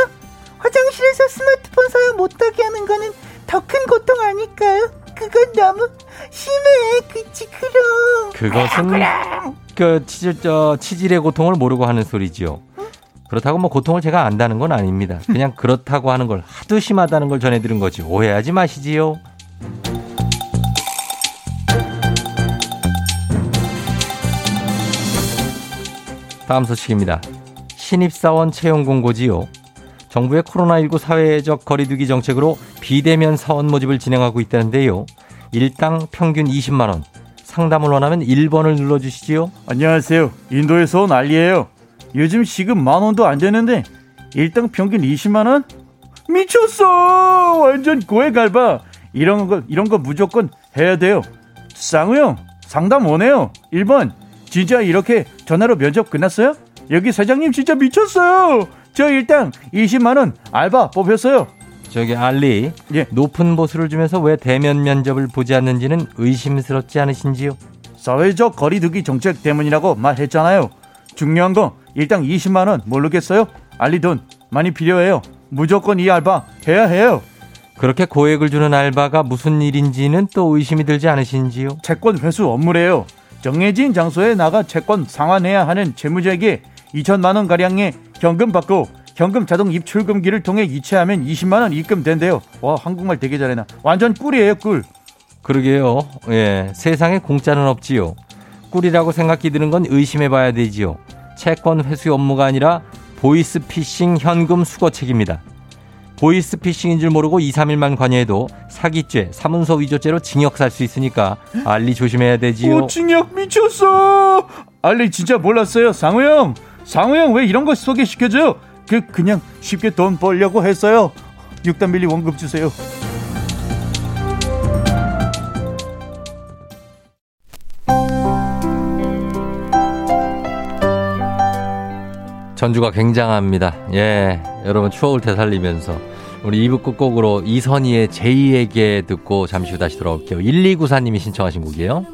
화장실에서 스마트폰 사용 못하게 하는 거는 더 큰 고통 아닐까요? 그건 너무 심해. 그치 그럼. 그것은 그 치질 저 치질의 고통을 모르고 하는 소리지요. 그렇다고 뭐 고통을 제가 안다는 건 아닙니다. 그냥 그렇다고 하는 걸 하도 심하다는 걸 전해드린 거지. 오해하지 마시지요. 다음 소식입니다. 신입사원 채용 공고지요. 정부의 코로나19 사회적 거리두기 정책으로 비대면 사원 모집을 진행하고 있다는데요. 일당 평균 20만 원. 상담을 원하면 1번을 눌러주시지요. 안녕하세요. 인도에서 온 알리예요. 요즘 시급 만 원도 안 되는데 일당 평균 20만 원? 미쳤어! 완전 고액 알바. 이런 거 이런 거 무조건 해야 돼요. 쌍우 형 상담 원해요. 1번 진짜 이렇게 전화로 면접 끝났어요? 여기 사장님 진짜 미쳤어요. 저 일당 20만 원 알바 뽑혔어요. 저기 알리 예. 높은 보수를 주면서 왜 대면 면접을 보지 않는지는 의심스럽지 않으신지요? 사회적 거리두기 정책 때문이라고 말했잖아요. 중요한 거 일당 20만 원 모르겠어요? 알리 돈 많이 필요해요. 무조건 이 알바 해야 해요. 그렇게 고액을 주는 알바가 무슨 일인지는 또 의심이 들지 않으신지요? 채권 회수 업무래요. 정해진 장소에 나가 채권 상환해야 하는 채무자에게 2천만 원 가량의 현금 받고 현금 자동 입출금기를 통해 이체하면 20만 원 입금된대요. 와 한국말 되게 잘해나. 완전 꿀이에요 꿀. 그러게요. 예, 세상에 공짜는 없지요. 꿀이라고 생각이 드는 건 의심해봐야 되지요. 채권 회수 업무가 아니라 보이스피싱 현금 수거책입니다. 보이스피싱인 줄 모르고 2, 3일만 관여해도 사기죄, 사문서 위조죄로 징역 살 수 있으니까 알리 조심해야 되지요. 오, 징역 미쳤어. 알리 진짜 몰랐어요. 상우 형. 상우 형 왜 이런 거 소개시켜줘요? 그 그냥 쉽게 돈 벌려고 했어요. 6단 밀리 원금 주세요. 전주가 굉장합니다. 예, 여러분 추억을 되살리면서 우리 2부 끝곡으로 이선희의 제2에게 듣고 잠시 후 다시 돌아올게요. 1294님이 신청하신 곡이에요.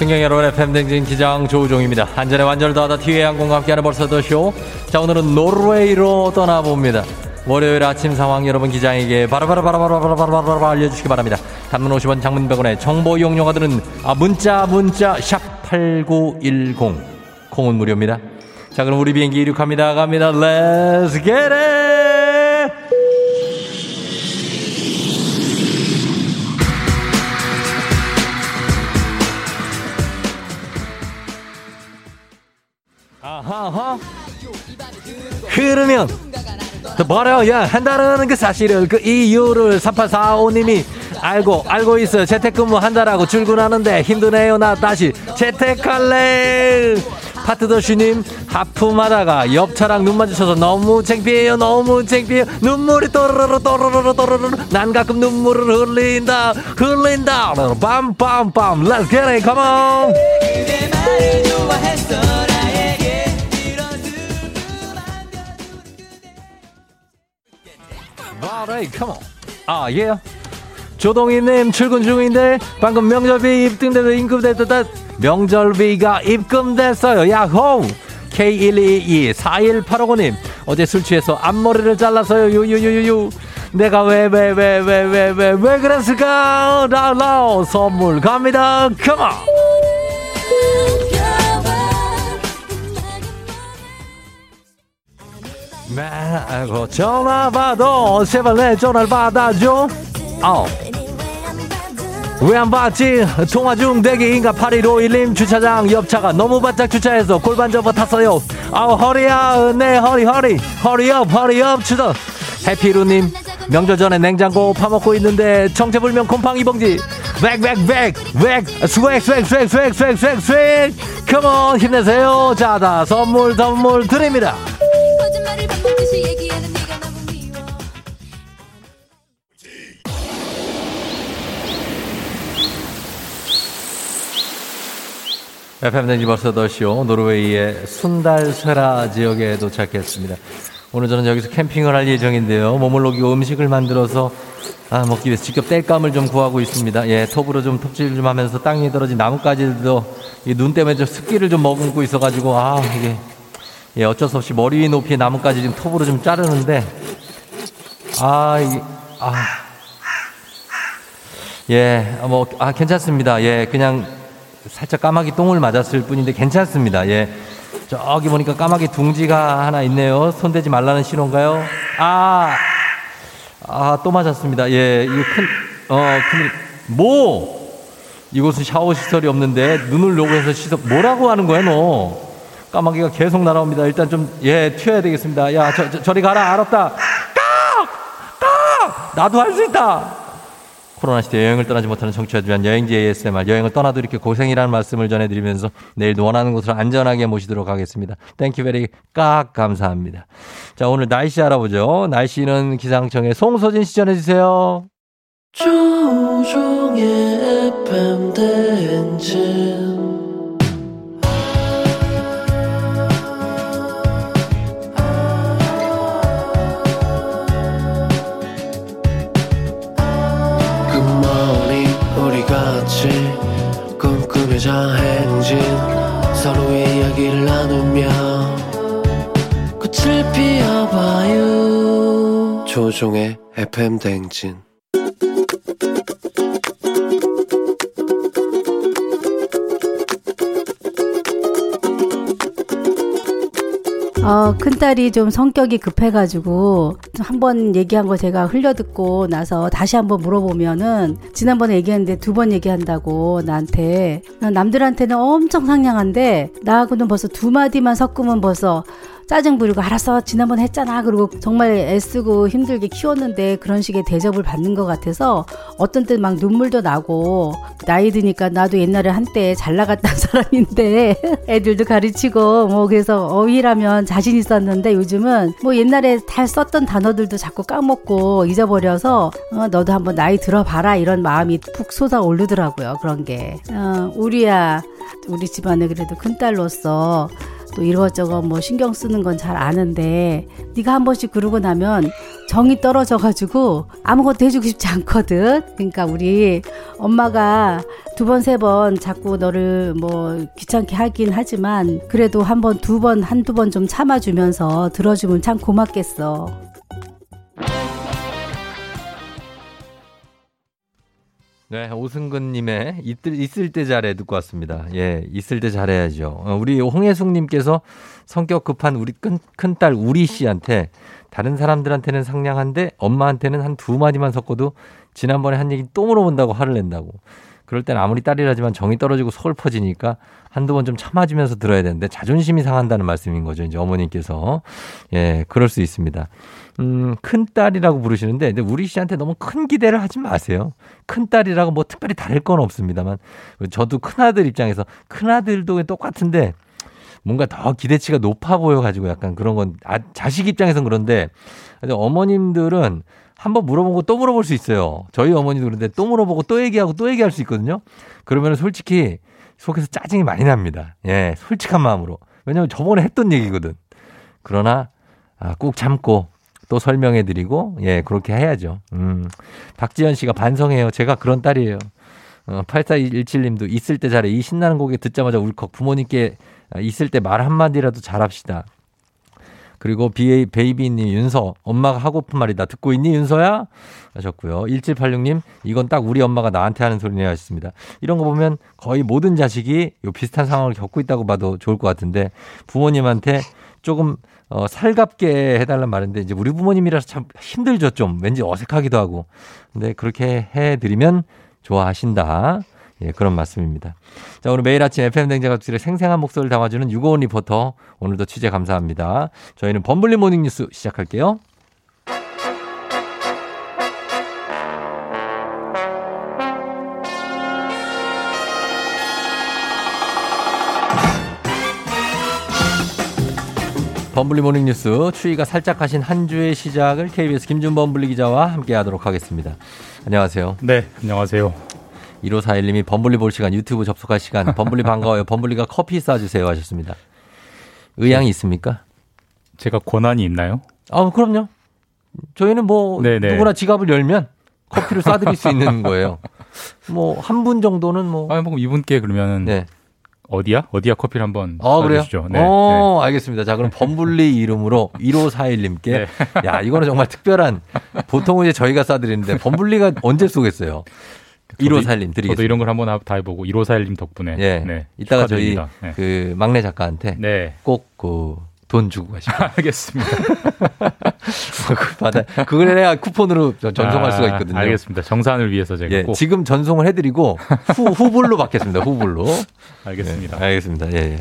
승경 여러분의 팬댕진 기장 조우종입니다. 안전에 완전을 더하다 티웨이 항공과 함께하는 벌써 더 쇼. 자 오늘은 노르웨이로 떠나봅니다. 월요일 아침 상황 여러분 기장에게 바로바로바로바로바로바로 알려주시기 바랍니다. 단문 50원 장문 100원에 정보 이용료가들은 아, 문자 문자 샵 8910 콩은 무료입니다. 자 그럼 우리 비행기 이륙합니다. 갑니다. Let's get it! 또 버려야 한다는 그 사실을 그 이유를 3845님이 알고 알고 있어요 재택근무 한다라고 출근하는데 힘드네요. 나 다시 재택할래. 파트더슈님 하품하다가 옆 차랑 눈 마주쳐서 너무 창피해요. 너무 창피해요. 눈물이 또르르 또르르 또르르 난 가끔 눈물을 흘린다 흘린다. 빰빰빰. Let's get it. Come on Alright. 아, 예. 조동희님 출근 중인데 방금 명절비 입금돼서 임금됐다. 명절비가 입금됐어요. 야호! K12224185님 어제 술 취해서 앞머리를 잘라서요. 유유유유유. 내가 왜 왜 왜 왜 왜 왜 왜 그랬을까? 라라 선물 갑니다. 컴온. 아이고 전화 받아 제발 내 전화를 받아줘. 어. 왜 안 받지? 통화 중 대기인가 8151님 주차장 옆차가 너무 바짝 주차해서 골반 접어 탔어요. 아우 허리야 내 허리 허리. hurry up hurry up 추석 해피루님 명절 전에 냉장고 파먹고 있는데 정체불명 곰팡이 봉지. 백백백 백 swag. swag swag swag swag swag swag. 컴온 힘내세요. 자다 선물 선물 드립니다 FM댕지 벌써 더쇼 노르웨이의 순달쇠라 지역에 도착했습니다. 오늘 저는 여기서 캠핑을 할 예정인데요. 녹이고 음식을 만들어서 아, 먹기 위해서 직접 땔감을 좀 구하고 있습니다. 예, 톱으로 좀 톱질 좀 하면서 땅 위에 떨어진 나뭇가지도 이눈 때문에 좀 습기를 좀 머금고 있어가지고 아 이게 예 어쩔 수 없이 머리 위 높이의 나뭇가지 좀 톱으로 좀 자르는데 아 이게 아 예, 뭐, 아, 괜찮습니다. 예, 그냥 살짝 까마귀 똥을 맞았을 뿐인데 괜찮습니다. 예. 저기 보니까 까마귀 둥지가 하나 있네요. 손대지 말라는 신호인가요? 아, 아, 또 맞았습니다. 예, 이거 큰, 어, 큰, 뭐? 이곳은 샤워 시설이 없는데 눈을 녹여서 씻어, 뭐라고 하는 거야, 너? 까마귀가 계속 날아옵니다. 일단 좀, 예, 튀어야 되겠습니다. 야, 저, 저, 저리 가라. 알았다. 깍! 깍! 나도 할 수 있다. 코로나 시대 여행을 떠나지 못하는 청취자들 위한 여행지 ASMR 여행을 떠나도 이렇게 고생이라는 말씀을 전해드리면서 내일도 원하는 곳으로 안전하게 모시도록 하겠습니다. thank you very 깍 감사합니다. 자 오늘 날씨 알아보죠. 날씨는 기상청의 송소진 씨 전해주세요. 조종의 FM 대행진 이야기를 나누며 꽃을 피워봐요. 조종의 FM 대행진 어, 큰딸이 좀 성격이 급해가지고 한 번 얘기한 거 제가 흘려듣고 나서 다시 한번 물어보면은 지난번에 얘기했는데 두 번 얘기한다고 나한테. 남들한테는 엄청 상냥한데 나하고는 벌써 두 마디만 섞으면 벌써 짜증 부리고 알았어 지난번에 했잖아. 그리고 정말 애쓰고 힘들게 키웠는데 그런 식의 대접을 받는 것 같아서 어떤 때 막 눈물도 나고 나이 드니까 나도 옛날에 한때 잘 나갔던 사람인데 애들도 가르치고 뭐 그래서 어휘라면 자신 있었는데 요즘은 뭐 옛날에 잘 썼던 단어들도 자꾸 까먹고 잊어버려서 어, 너도 한번 나이 들어봐라 이런 마음이 푹 솟아오르더라고요 그런 게. 어, 우리야 우리 집안에 그래도 큰딸로서 또 이것저것 뭐 신경 쓰는 건 잘 아는데 네가 한 번씩 그러고 나면 정이 떨어져 가지고 아무것도 해주고 싶지 않거든. 그러니까 우리 엄마가 두 번 세 번 자꾸 너를 뭐 귀찮게 하긴 하지만 그래도 한 번 두 번 한두 번 좀 참아주면서 들어주면 참 고맙겠어. 네, 오승근님의 있을, 있을 때 잘해 듣고 왔습니다. 예, 있을 때 잘해야죠. 어, 우리 홍혜숙님께서 성격 급한 우리 큰, 큰딸 우리 씨한테 다른 사람들한테는 상냥한데 엄마한테는 한 두 마디만 섞어도 지난번에 한 얘기 또 물어본다고 화를 낸다고. 그럴 땐 아무리 딸이라지만 정이 떨어지고 서울 퍼지니까 한두 번 좀 참아주면서 들어야 되는데 자존심이 상한다는 말씀인 거죠. 이제 어머님께서. 예, 그럴 수 있습니다. 음, 큰 딸이라고 부르시는데, 근데 우리 씨한테 너무 큰 기대를 하지 마세요. 큰 딸이라고 뭐 특별히 다를 건 없습니다만, 저도 큰 아들 입장에서 큰 아들도 똑같은데, 뭔가 더 기대치가 높아 보여가지고 약간 그런 건, 아, 자식 입장에선 그런데, 어머님들은 한번 물어보고 또 물어볼 수 있어요. 저희 어머니도 그런데 또 물어보고 또 얘기하고 또 얘기할 수 있거든요. 그러면 솔직히 속에서 짜증이 많이 납니다. 예, 솔직한 마음으로. 왜냐면 저번에 했던 얘기거든. 그러나, 아, 꾹 참고 또 설명해 드리고, 예, 그렇게 해야죠. 음. 박지현 씨가 반성해요. 제가 그런 딸이에요. 어, 8417님도 있을 때 잘해. 이 신나는 곡에 듣자마자 울컥. 부모님께 있을 때 말 한마디라도 잘합시다. 그리고 비에이 베이비님 윤서 엄마가 하고픈 말이다. 듣고 있니 윤서야? 하셨고요. 1786님 이건 딱 우리 엄마가 나한테 하는 소리네요. 하셨습니다. 이런 거 보면 거의 모든 자식이 요 비슷한 상황을 겪고 있다고 봐도 좋을 것 같은데 부모님한테 조금 어, 살갑게 해달란 말인데 이제 우리 부모님이라서 참 힘들죠 좀. 왠지 어색하기도 하고. 근데 그렇게 해드리면 좋아하신다 예, 그런 말씀입니다. 자, 오늘 매일 아침 FM대행진 가족들의 생생한 목소리를 담아주는 유고원 리포터. 오늘도 취재 감사합니다. 저희는 범블리 모닝 뉴스 시작할게요. 범블리 모닝 뉴스 추위가 살짝 가신 한 주의 시작을 KBS 김준 범 블리 기자와 함께 하도록 하겠습니다. 안녕하세요. 네, 안녕하세요. 1541님이 범블리 볼 시간, 유튜브 접속할 시간, 범블리 반가워요. 범블리가 커피 쏴주세요 하셨습니다. 의향이 있습니까? 제가 권한이 있나요? 아, 그럼요. 저희는 뭐 네네. 누구나 지갑을 열면 커피를 쏴드릴 수 있는 거예요. 뭐 한 분 정도는 뭐. 아, 뭐 이분께 그러면은 네. 어디야? 어디야 커피를 한번 아? 쏴주시죠. 네. 어, 알겠습니다. 자, 그럼 범블리 이름으로 1541님께. 네. 야, 이거는 정말 특별한, 보통은 이제 저희가 쏴드리는데, 범블리가 언제 쏘겠어요? 1541님 드리겠습니다. 저도 이런 걸 한번 다 해보고 1541님 덕분에. 예. 네. 이따가 저희 축하드립니다. 네. 그 막내 작가한테 네. 꼭그 돈 주고 가시고. 알겠습니다. 받아. 그걸 해야 쿠폰으로 저- 전송할 아, 수가 있거든요. 알겠습니다. 정산을 위해서 제가 예, 꼭 지금 전송을 해드리고 후, 후불로 받겠습니다. 후불로. 알겠습니다. 네, 알겠습니다. 예, 예.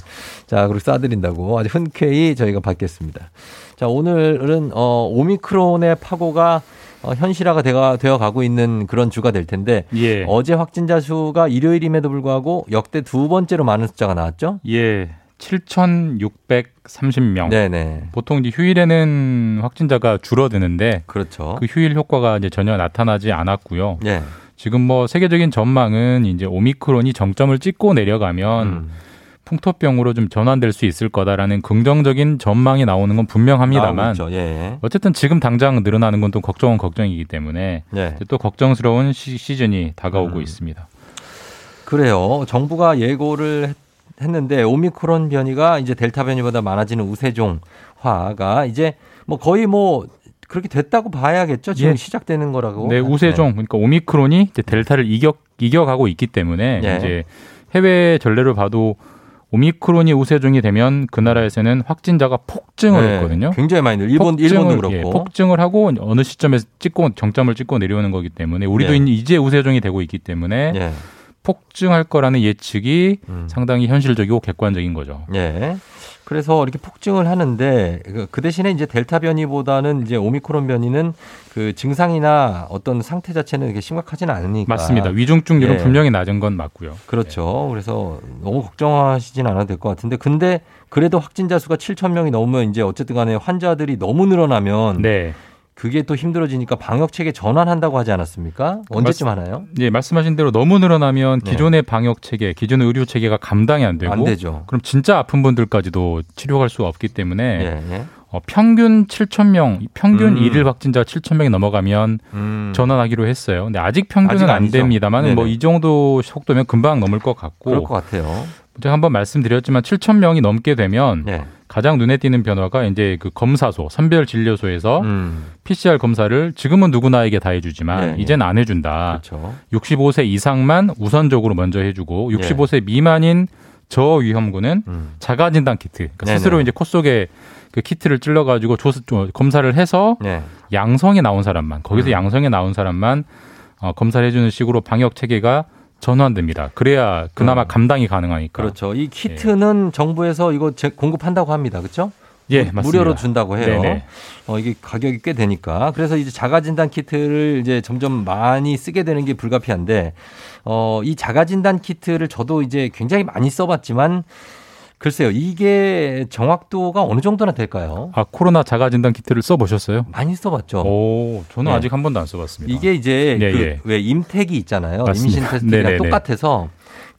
자, 그리고 쏴드린다고 아주 흔쾌히 저희가 받겠습니다. 자, 오늘은 어, 오미크론의 파고가 어, 현실화가 되어, 되어 가고 있는 그런 주가 될 텐데 예. 어제 확진자 수가 일요일임에도 불구하고 역대 두 번째로 많은 숫자가 나왔죠? 예. 7,630명. 네네. 보통 이제 휴일에는 확진자가 줄어드는데 그렇죠. 그 휴일 효과가 이제 전혀 나타나지 않았고요. 예. 지금 뭐 세계적인 전망은 이제 오미크론이 정점을 찍고 내려가면 음. 풍토병으로 좀 전환될 수 있을 거다라는 긍정적인 전망이 나오는 건 분명합니다만 있죠. 예. 어쨌든 지금 당장 늘어나는 건 또 걱정은 걱정이기 때문에 예. 또 걱정스러운 시, 시즌이 다가오고 음. 있습니다. 그래요. 정부가 예고를 했- 했는데 오미크론 변이가 이제 델타 변이보다 많아지는 우세종화가 이제 뭐 거의 뭐 그렇게 됐다고 봐야겠죠. 지금 예. 시작되는 거라고. 네, 우세종 그러니까 오미크론이 이제 델타를 이겨 이겨가고 있기 때문에 예. 이제 해외 전례를 봐도 오미크론이 우세종이 되면 그 나라에서는 확진자가 폭증을 네, 했거든요. 굉장히 많이 늘 일본 일본도 그렇고. 예, 폭증을 하고 어느 시점에서 찍고 정점을 찍고 내려오는 거기 때문에 우리도 예. 이제 우세종이 되고 있기 때문에 예. 폭증할 거라는 예측이 음. 상당히 현실적이고 객관적인 거죠. 예. 그래서 이렇게 폭증을 하는데 그- 그 대신에 이제 델타 변이보다는 이제 오미크론 변이는 그 증상이나 어떤 상태 자체는 이렇게 심각하지는 않으니까. 맞습니다. 위중증률은 예. 분명히 낮은 건 맞고요. 그렇죠. 그래서 너무 걱정하시진 않아도 될 것 같은데 근데 그래도 확진자 수가 7천 명이 넘으면 이제 어쨌든 간에 환자들이 너무 늘어나면 네. 그게 또 힘들어지니까 방역 체계 전환한다고 하지 않았습니까? 언제쯤 맞- 하나요? 예, 말씀하신 대로 너무 늘어나면 네. 기존의 방역 체계, 기존의 의료 체계가 감당이 안 되고 안 되죠. 그럼 진짜 아픈 분들까지도 치료할 수가 없기 때문에 예, 예. 어, 평균 7천 명, 평균 음. 일일 확진자 7천 명이 넘어가면 음. 전환하기로 했어요. 근데 아직 평균은 아직 안. 됩니다만 뭐. 이 정도 속도면 금방 넘을 것 같고 그럴 것 같아요. 제가 한번 말씀드렸지만 7천 명이 넘게 되면 네. 가장 눈에 띄는 변화가 이제 그 검사소, 선별 진료소에서 음. PCR 검사를 지금은 누구나에게 다 해주지만 네, 이제는 안 해준다. 그렇죠. 65세 이상만 우선적으로 먼저 해주고 예. 65세 미만인 저위험군은 음. 자가 진단 키트 그러니까. 스스로 이제 코 속에 그 키트를 찔러 가지고 조, 조- 검사를 해서 네. 양성이 나온 사람만 거기서 음. 양성이 나온 사람만 어, 검사를 해주는 식으로 방역 체계가 전환됩니다. 그래야 그나마 음. 감당이 가능하니까. 그렇죠. 이 키트는 정부에서 이거 제- 공급한다고 합니다. 그렇죠? 예, 무- 맞습니다. 무료로 준다고 해요. 네네. 어, 이게 가격이 꽤 되니까. 그래서 이제 자가진단 키트를 이제 점점 많이 쓰게 되는 게 불가피한데, 어, 이 자가진단 키트를 저도 이제 굉장히 많이 써봤지만, 글쎄요, 이게 정확도가 어느 정도나 될까요? 아 코로나 자가 진단 키트를 써 보셨어요? 많이 써 봤죠. 오, 저는 네. 아직 한 번도 안 써 봤습니다. 이게 이제 예, 그 예. 왜 임택이 있잖아요. 맞습니다. 임신 테스트랑 네네네. 똑같아서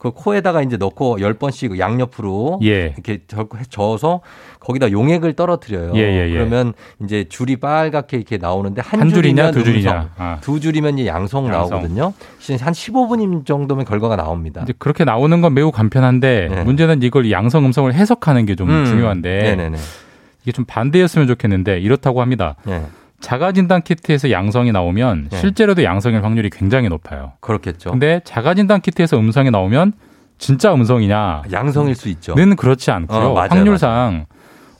그 코에다가 이제 넣고 열 번씩 양옆으로 예. 이렇게 저- 저어서 거기다 용액을 떨어뜨려요. 예, 예, 예. 그러면 이제 줄이 빨갛게 이렇게 나오는데 한, 한 줄이냐, 두 줄이냐. 아. 두 줄이면 이제 양성, 양성. 나오거든요. 한 15분 정도면 결과가 나옵니다. 이제 그렇게 나오는 건 매우 간편한데 네. 문제는 이걸 양성 음성을 해석하는 게좀 음. 중요한데 네네네. 이게 좀 반대였으면 좋겠는데 이렇다고 합니다. 네. 자가 진단 키트에서 양성이 나오면 네. 실제로도 양성일 확률이 굉장히 높아요. 그렇겠죠. 근데 자가 진단 키트에서 음성이 나오면 진짜 음성이냐? 양성일 수 있죠. 는 그렇지 않고요. 어, 맞아요, 확률상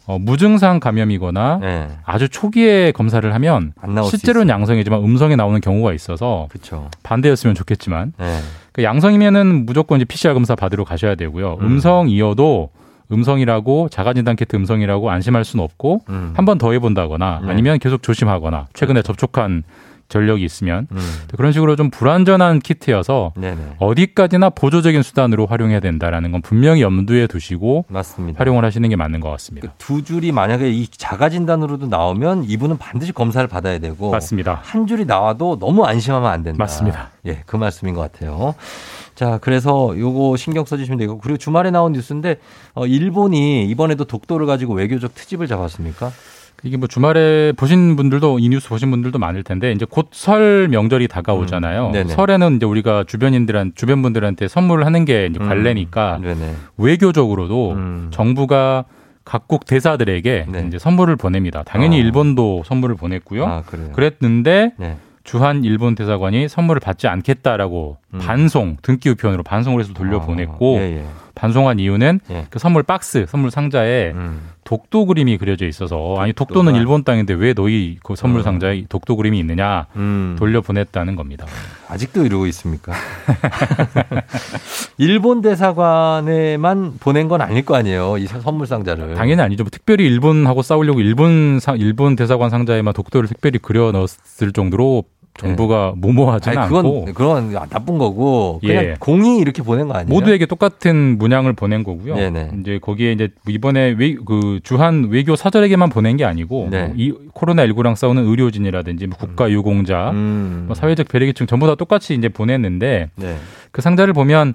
어, 무증상 감염이거나 네. 아주 초기에 검사를 하면 실제로는 양성이지만 음성이 나오는 경우가 있어서 그렇죠. 반대였으면 좋겠지만 네. 그 양성이면은 무조건 이제 PCR 검사 받으러 가셔야 되고요. 음. 음성이어도 음성이라고 자가진단 키트 음성이라고 안심할 수는 없고 음. 한번 더 해본다거나 네. 아니면 계속 조심하거나 최근에 접촉한 전력이 있으면 음. 그런 식으로 좀 불안전한 키트여서 네네. 어디까지나 보조적인 수단으로 활용해야 된다라는 건 분명히 염두에 두시고 맞습니다. 활용을 하시는 게 맞는 것 같습니다. 두 줄이 만약에 이 자가 진단으로도 나오면 이분은 반드시 검사를 받아야 되고 맞습니다. 한 줄이 나와도 너무 안심하면 안 된다. 맞습니다. 예, 그 말씀인 것 같아요. 자, 그래서 요거 신경 써주시면 되고 그리고 주말에 나온 뉴스인데 어, 일본이 이번에도 독도를 가지고 외교적 트집을 잡았습니까? 이게 뭐 주말에 보신 분들도 이 뉴스 보신 분들도 많을 텐데 이제 곧 설 명절이 다가오잖아요. 음. 설에는 이제 우리가 주변인들한 주변 분들한테 선물을 하는 게 이제 음, 관례니까 네네. 외교적으로도 음. 정부가 각국 대사들에게 네. 이제 선물을 보냅니다. 당연히 어. 일본도 선물을 보냈고요. 아, 그래요. 그랬는데 네. 주한 일본 대사관이 선물을 받지 않겠다라고 음. 반송 등기 우편으로 반송을 해서 돌려보냈고 아, 예, 예. 반송한 이유는 예. 그 선물 박스, 선물 상자에 음. 독도 그림이 그려져 있어서 아니 독도는 독도가- 일본 땅인데 왜 너희 그 선물 어. 상자에 독도 그림이 있느냐 음. 돌려보냈다는 겁니다. 아직도 이러고 있습니까? 일본 대사관에만 보낸 건 아닐 거 아니에요. 이 선물 상자를. 당연히 아니죠. 뭐 특별히 일본하고 싸우려고 일본 상 일본 대사관 상자에만 독도를 특별히 그려 넣었을 정도로 정부가 모모하지는 네. 아니, 그건 않고 그건 나쁜 거고 그냥 예. 공이 이렇게 보낸 거 아니에요? 모두에게 똑같은 문양을 보낸 거고요. 네네. 이제 거기에 이제 이번에 외, 그 주한 외교 사절에게만 보낸 게 아니고 네. 뭐 이 코로나 19랑 싸우는 의료진이라든지 뭐 국가 유공자, 음. 뭐 사회적 배려계층 전부 다 똑같이 이제 보냈는데 네. 그 상자를 보면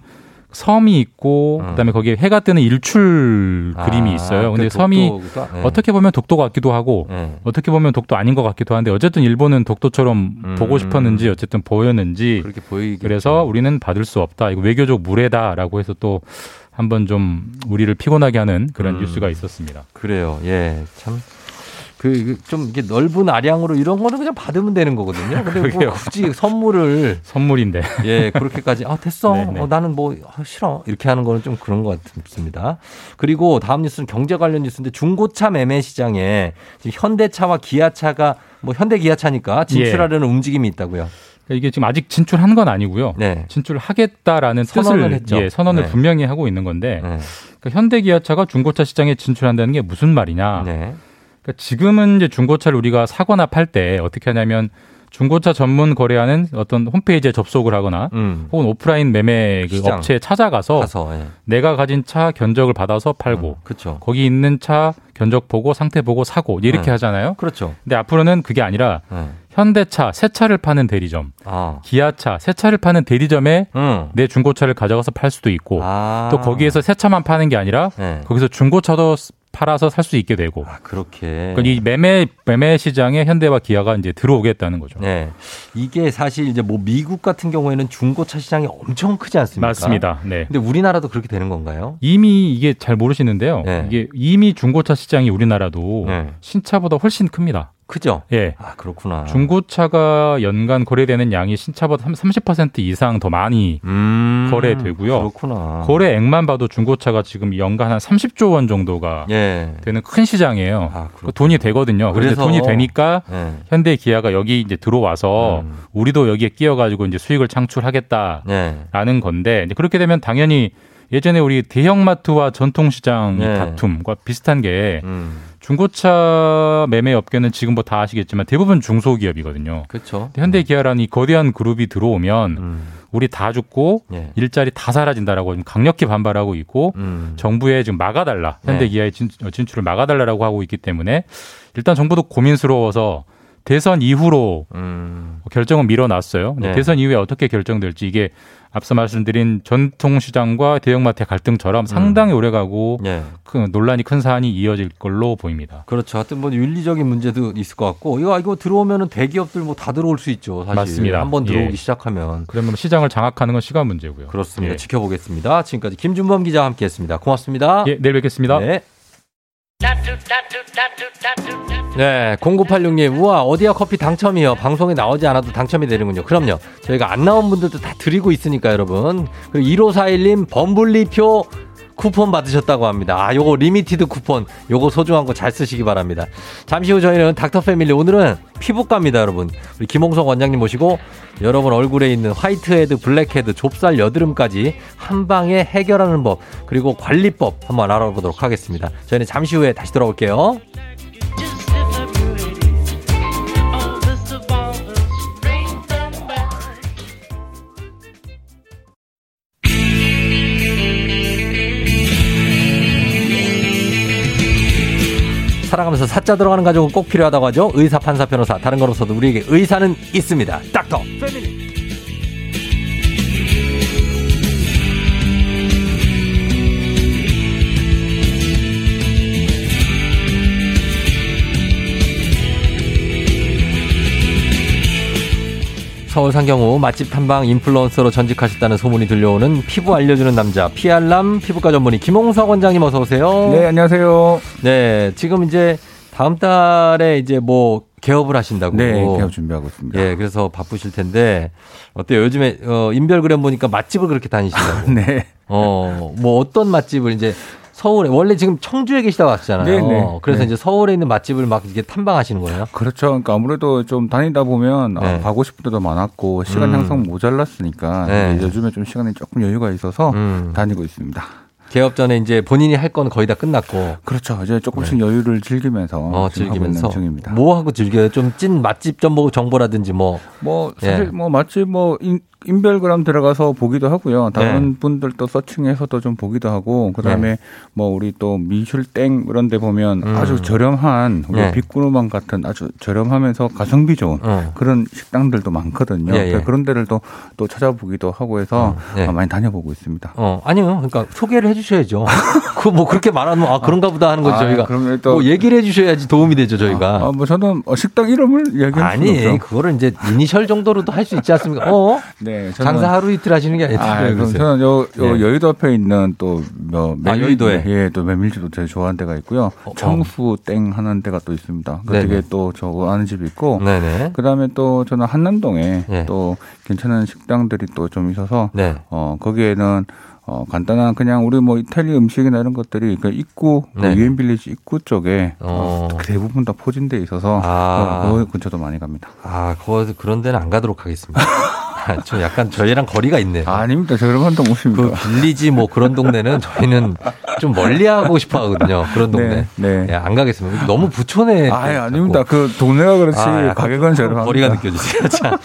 섬이 있고 음. 그다음에 거기에 해가 뜨는 일출 아, 그림이 있어요. 근데 그 섬이 네. 어떻게 보면 독도 같기도 하고 네. 어떻게 보면 독도 아닌 것 같기도 한데 어쨌든 일본은 독도처럼 음. 보고 싶었는지 어쨌든 보였는지 그렇게 보이게 그래서 우리는 받을 수 없다. 이거 외교적 무례다라고 해서 또 한번 좀 우리를 피곤하게 하는 그런 음. 뉴스가 있었습니다. 그래요. 예. 참 그 좀 이게 넓은 아량으로 이런 거는 그냥 받으면 되는 거거든요. 근데 뭐. 굳이 선물을 선물인데. 예, 그렇게까지 아 됐어. 네네. 어, 나는 뭐 아, 싫어. 이렇게 하는 거는 좀 그런 것 같습니다. 그리고 다음 뉴스는 경제 관련 뉴스인데 중고차 매매 시장에 지금 현대차와 기아차가 뭐 현대 기아차니까 진출하려는 움직임이 있다고요. 그러니까 이게 지금 아직 진출한 건 아니고요. 네. 진출하겠다라는 선언을 뜻을 했죠. 예, 선언을 네. 분명히 하고 있는 건데 네. 그러니까 현대기아차가 중고차 시장에 진출한다는 게 무슨 말이냐? 네. 그러니까 지금은 이제 중고차를 우리가 사거나 팔 때 어떻게 하냐면 중고차 전문 거래하는 어떤 홈페이지에 접속을 하거나 음. 혹은 오프라인 매매 그. 업체에 찾아가서 가서 예. 내가 가진 차 견적을 받아서 팔고 그렇죠. 거기 있는 차 견적 보고 상태 보고 사고 이렇게 네. 하잖아요. 그렇죠. 근데 앞으로는 그게 아니라 네. 현대차 새 차를 파는 대리점, 아. 기아차 새 차를 파는 대리점에 음. 내 중고차를 가져가서 팔 수도 있고 아. 또 거기에서 새 차만 파는 게 아니라 네. 거기서 중고차도 팔아서 살 수 있게 되고 아, 그렇게. 그러니까 이 매매 매매 시장에 현대와 기아가 이제 들어오겠다는 거죠. 네. 이게 사실 이제 뭐 미국 같은 경우에는 중고차 시장이 엄청 크지 않습니까? 맞습니다. 네. 근데 우리나라도 그렇게 되는 건가요? 이미 이게 잘 모르시는데요. 네. 이게 이미 중고차 시장이 우리나라도 네. 신차보다 훨씬 큽니다. 크죠? 예. 아, 그렇구나. 중고차가 연간 거래되는 양이 신차보다 30% 이상 더 많이 음, 거래되고요. 그렇구나. 거래액만 봐도 중고차가 지금 연간 한 30조 원 정도가 예. 되는 큰 시장이에요. 아, 그 돈이 되거든요. 그래서 돈이 되니까 예. 현대 기아가 여기 이제 들어와서 음. 우리도 여기에 끼어 가지고 이제 수익을 창출하겠다라는 예. 건데 그렇게 되면 당연히 예전에 우리 대형마트와 전통시장 네. 다툼과 비슷한 게 음. 중고차 매매 업계는 지금 뭐 다 아시겠지만 대부분 중소기업이거든요. 그렇죠. 현대 기아라는 이 거대한 그룹이 들어오면 음. 우리 다 죽고 예. 일자리 다 사라진다라고 지금 강력히 반발하고 있고 음. 정부에 지금 막아달라 네. 현대 기아의 진, 진출을 막아달라라고 하고 있기 때문에 일단 정부도 고민스러워서 대선 이후로 음. 결정은 밀어놨어요. 네. 대선 이후에 어떻게 결정될지 이게 앞서 말씀드린 전통시장과 대형마트의 갈등처럼 상당히 오래가고 예. 그 논란이 큰 사안이 이어질 걸로 보입니다. 그렇죠. 하여튼 뭐 윤리적인 문제도 있을 것 같고 이거 이거 들어오면은 대기업들 뭐 다 들어올 수 있죠. 사실 맞습니다. 한번 들어오기 예. 시작하면 그러면 시장을 장악하는 건 시간 문제고요. 그렇습니다. 예. 지켜보겠습니다. 지금까지 김준범 기자와 함께했습니다. 고맙습니다. 예, 내일 뵙겠습니다. 네. 네, 0986님, 우와, 어디야 커피 당첨이요. 방송에 나오지 않아도 당첨이 되는군요. 그럼요. 저희가 안 나온 분들도 다 드리고 있으니까, 여러분. 그리고 1541님, 범블리표 쿠폰 받으셨다고 합니다. 아, 요거 limited 쿠폰. 요거 소중한 거 잘 쓰시기 바랍니다. 잠시 후 저희는 닥터 패밀리. 오늘은 피부과입니다, 여러분. 우리 김홍석 원장님 모시고 여러분 얼굴에 있는 whitehead, blackhead, 좁쌀, 여드름까지 한 방에 해결하는 법, 그리고 관리법 한번 알아보도록 하겠습니다. 저희는 잠시 후에 다시 돌아올게요. 살아가면서 사자 들어가는 가족은 꼭 필요하다고 하죠. 의사, 판사, 변호사. 다른 거로서도 우리에게 의사는 있습니다. 닥터 패밀리. 서울 상경후 맛집 탐방 인플루언서로 전직하셨다는 소문이 들려오는 피부 알려주는 남자 피알람 피부과 전문의 김홍석 원장님 어서 오세요. 네, 안녕하세요. 네, 지금 이제 다음 달에 이제 뭐 개업을 하신다고. 네, 개업 준비하고 있습니다. 예, 그래서 바쁘실 텐데 어때요? 요즘에 어, 인별그램 보니까 맛집을 그렇게 다니신다고. 네. 어, 뭐 어떤 맛집을 이제 서울에 원래 지금 청주에 계시다고 하셨잖아요. 네, 네. 그래서 네. 이제 서울에 있는 맛집을 막 이렇게 탐방하시는 거예요. 그렇죠. 그러니까 아무래도 좀 다니다 보면 네. 아, 가고 싶은 데도 많았고 시간 음. 형성 모자랐으니까 네. 요즘에 좀 시간이 조금 여유가 있어서 음. 다니고 있습니다. 개업 전에 이제 본인이 할 건 거의 다 끝났고. 그렇죠. 이제 조금씩 여유를 즐기면서 네. 어, 즐기면서 중입니다. 뭐 하고 즐겨요? 좀 찐 맛집 정보 정보라든지 뭐. 뭐 사실 예. 뭐 맛집 뭐 인, 인별그램 들어가서 보기도 하고요. 다른 네. 분들도 서칭해서도 좀 보기도 하고 그다음에 뭐 우리 또 미슐땡 이런 데 보면 음. 아주 저렴한 우리 네. 빅구르망 같은 아주 저렴하면서 가성비 좋은 어. 그런 식당들도 많거든요. 예, 예. 그런 데를 또, 또 찾아보기도 하고 해서 어, 예. 아, 많이 다녀보고 있습니다. 어, 아니요. 그러니까 소개를 해 주셔야죠. 그 뭐 그렇게 말하면 아, 그런가 보다 하는 거지 아, 저희가. 그러면 또- 뭐 얘기를 해 주셔야지 도움이 되죠, 저희가. 아, 뭐 저는 어, 식당 이름을 얘기할 수는 아니. 그거를 이제 이니셜 정도로도 할 수 있지 않습니까? 어? 네. 네, 저는- 장사 하루 이틀 하시는 게 아니라 아, 그럼 그러세요? 저는 요, 요 네. 여의도 앞에 있는 또 뭐 아, 여의도에? 예, 또 메밀집도 되게 좋아하는 데가 있고요. 청수 땡 하는 데가 또 있습니다. 그. 되게 또저 아는 집이 있고. 네네. 그다음에 또 저는 한남동에 예. 또 괜찮은 식당들이 또 좀 있어서 네. 어 거기에는 어 간단한 그냥 우리 뭐 이탈리 음식이나 이런 것들이 그 입구 그 네. 유엔 빌리지 입구 쪽에 어. 어, 대부분 다 포진돼 있어서 아. 어, 그 근처도 많이 갑니다. 아, 그거 그런 데는 안 가도록 하겠습니다. 아, 좀 약간 저희랑 거리가 있네요. 아닙니다. 저 그런 건또 오십니다. 그 빌리지 뭐 그런 동네는 저희는 좀 멀리 하고 싶어 하거든요. 그런 동네. 네. 예, 안 가겠습니다. 너무 부촌에. 아, 아닙니다. 그 동네가 그렇지 아, 가격은 저렴합니다. 거리가 느껴지세요. 자,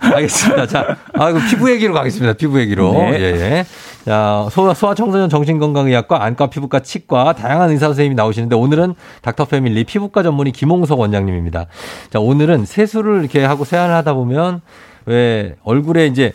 알겠습니다. 자, 아, 그 피부 얘기로 가겠습니다. 피부 얘기로. 네. 예, 예. 자, 소아, 소아청소년 정신건강의학과 안과 피부과 치과 다양한 의사 선생님이 나오시는데 오늘은 닥터 패밀리 피부과 전문의 김홍석 원장님입니다. 자, 오늘은 세수를 이렇게 하고 세안을 하다 보면 왜 얼굴에 이제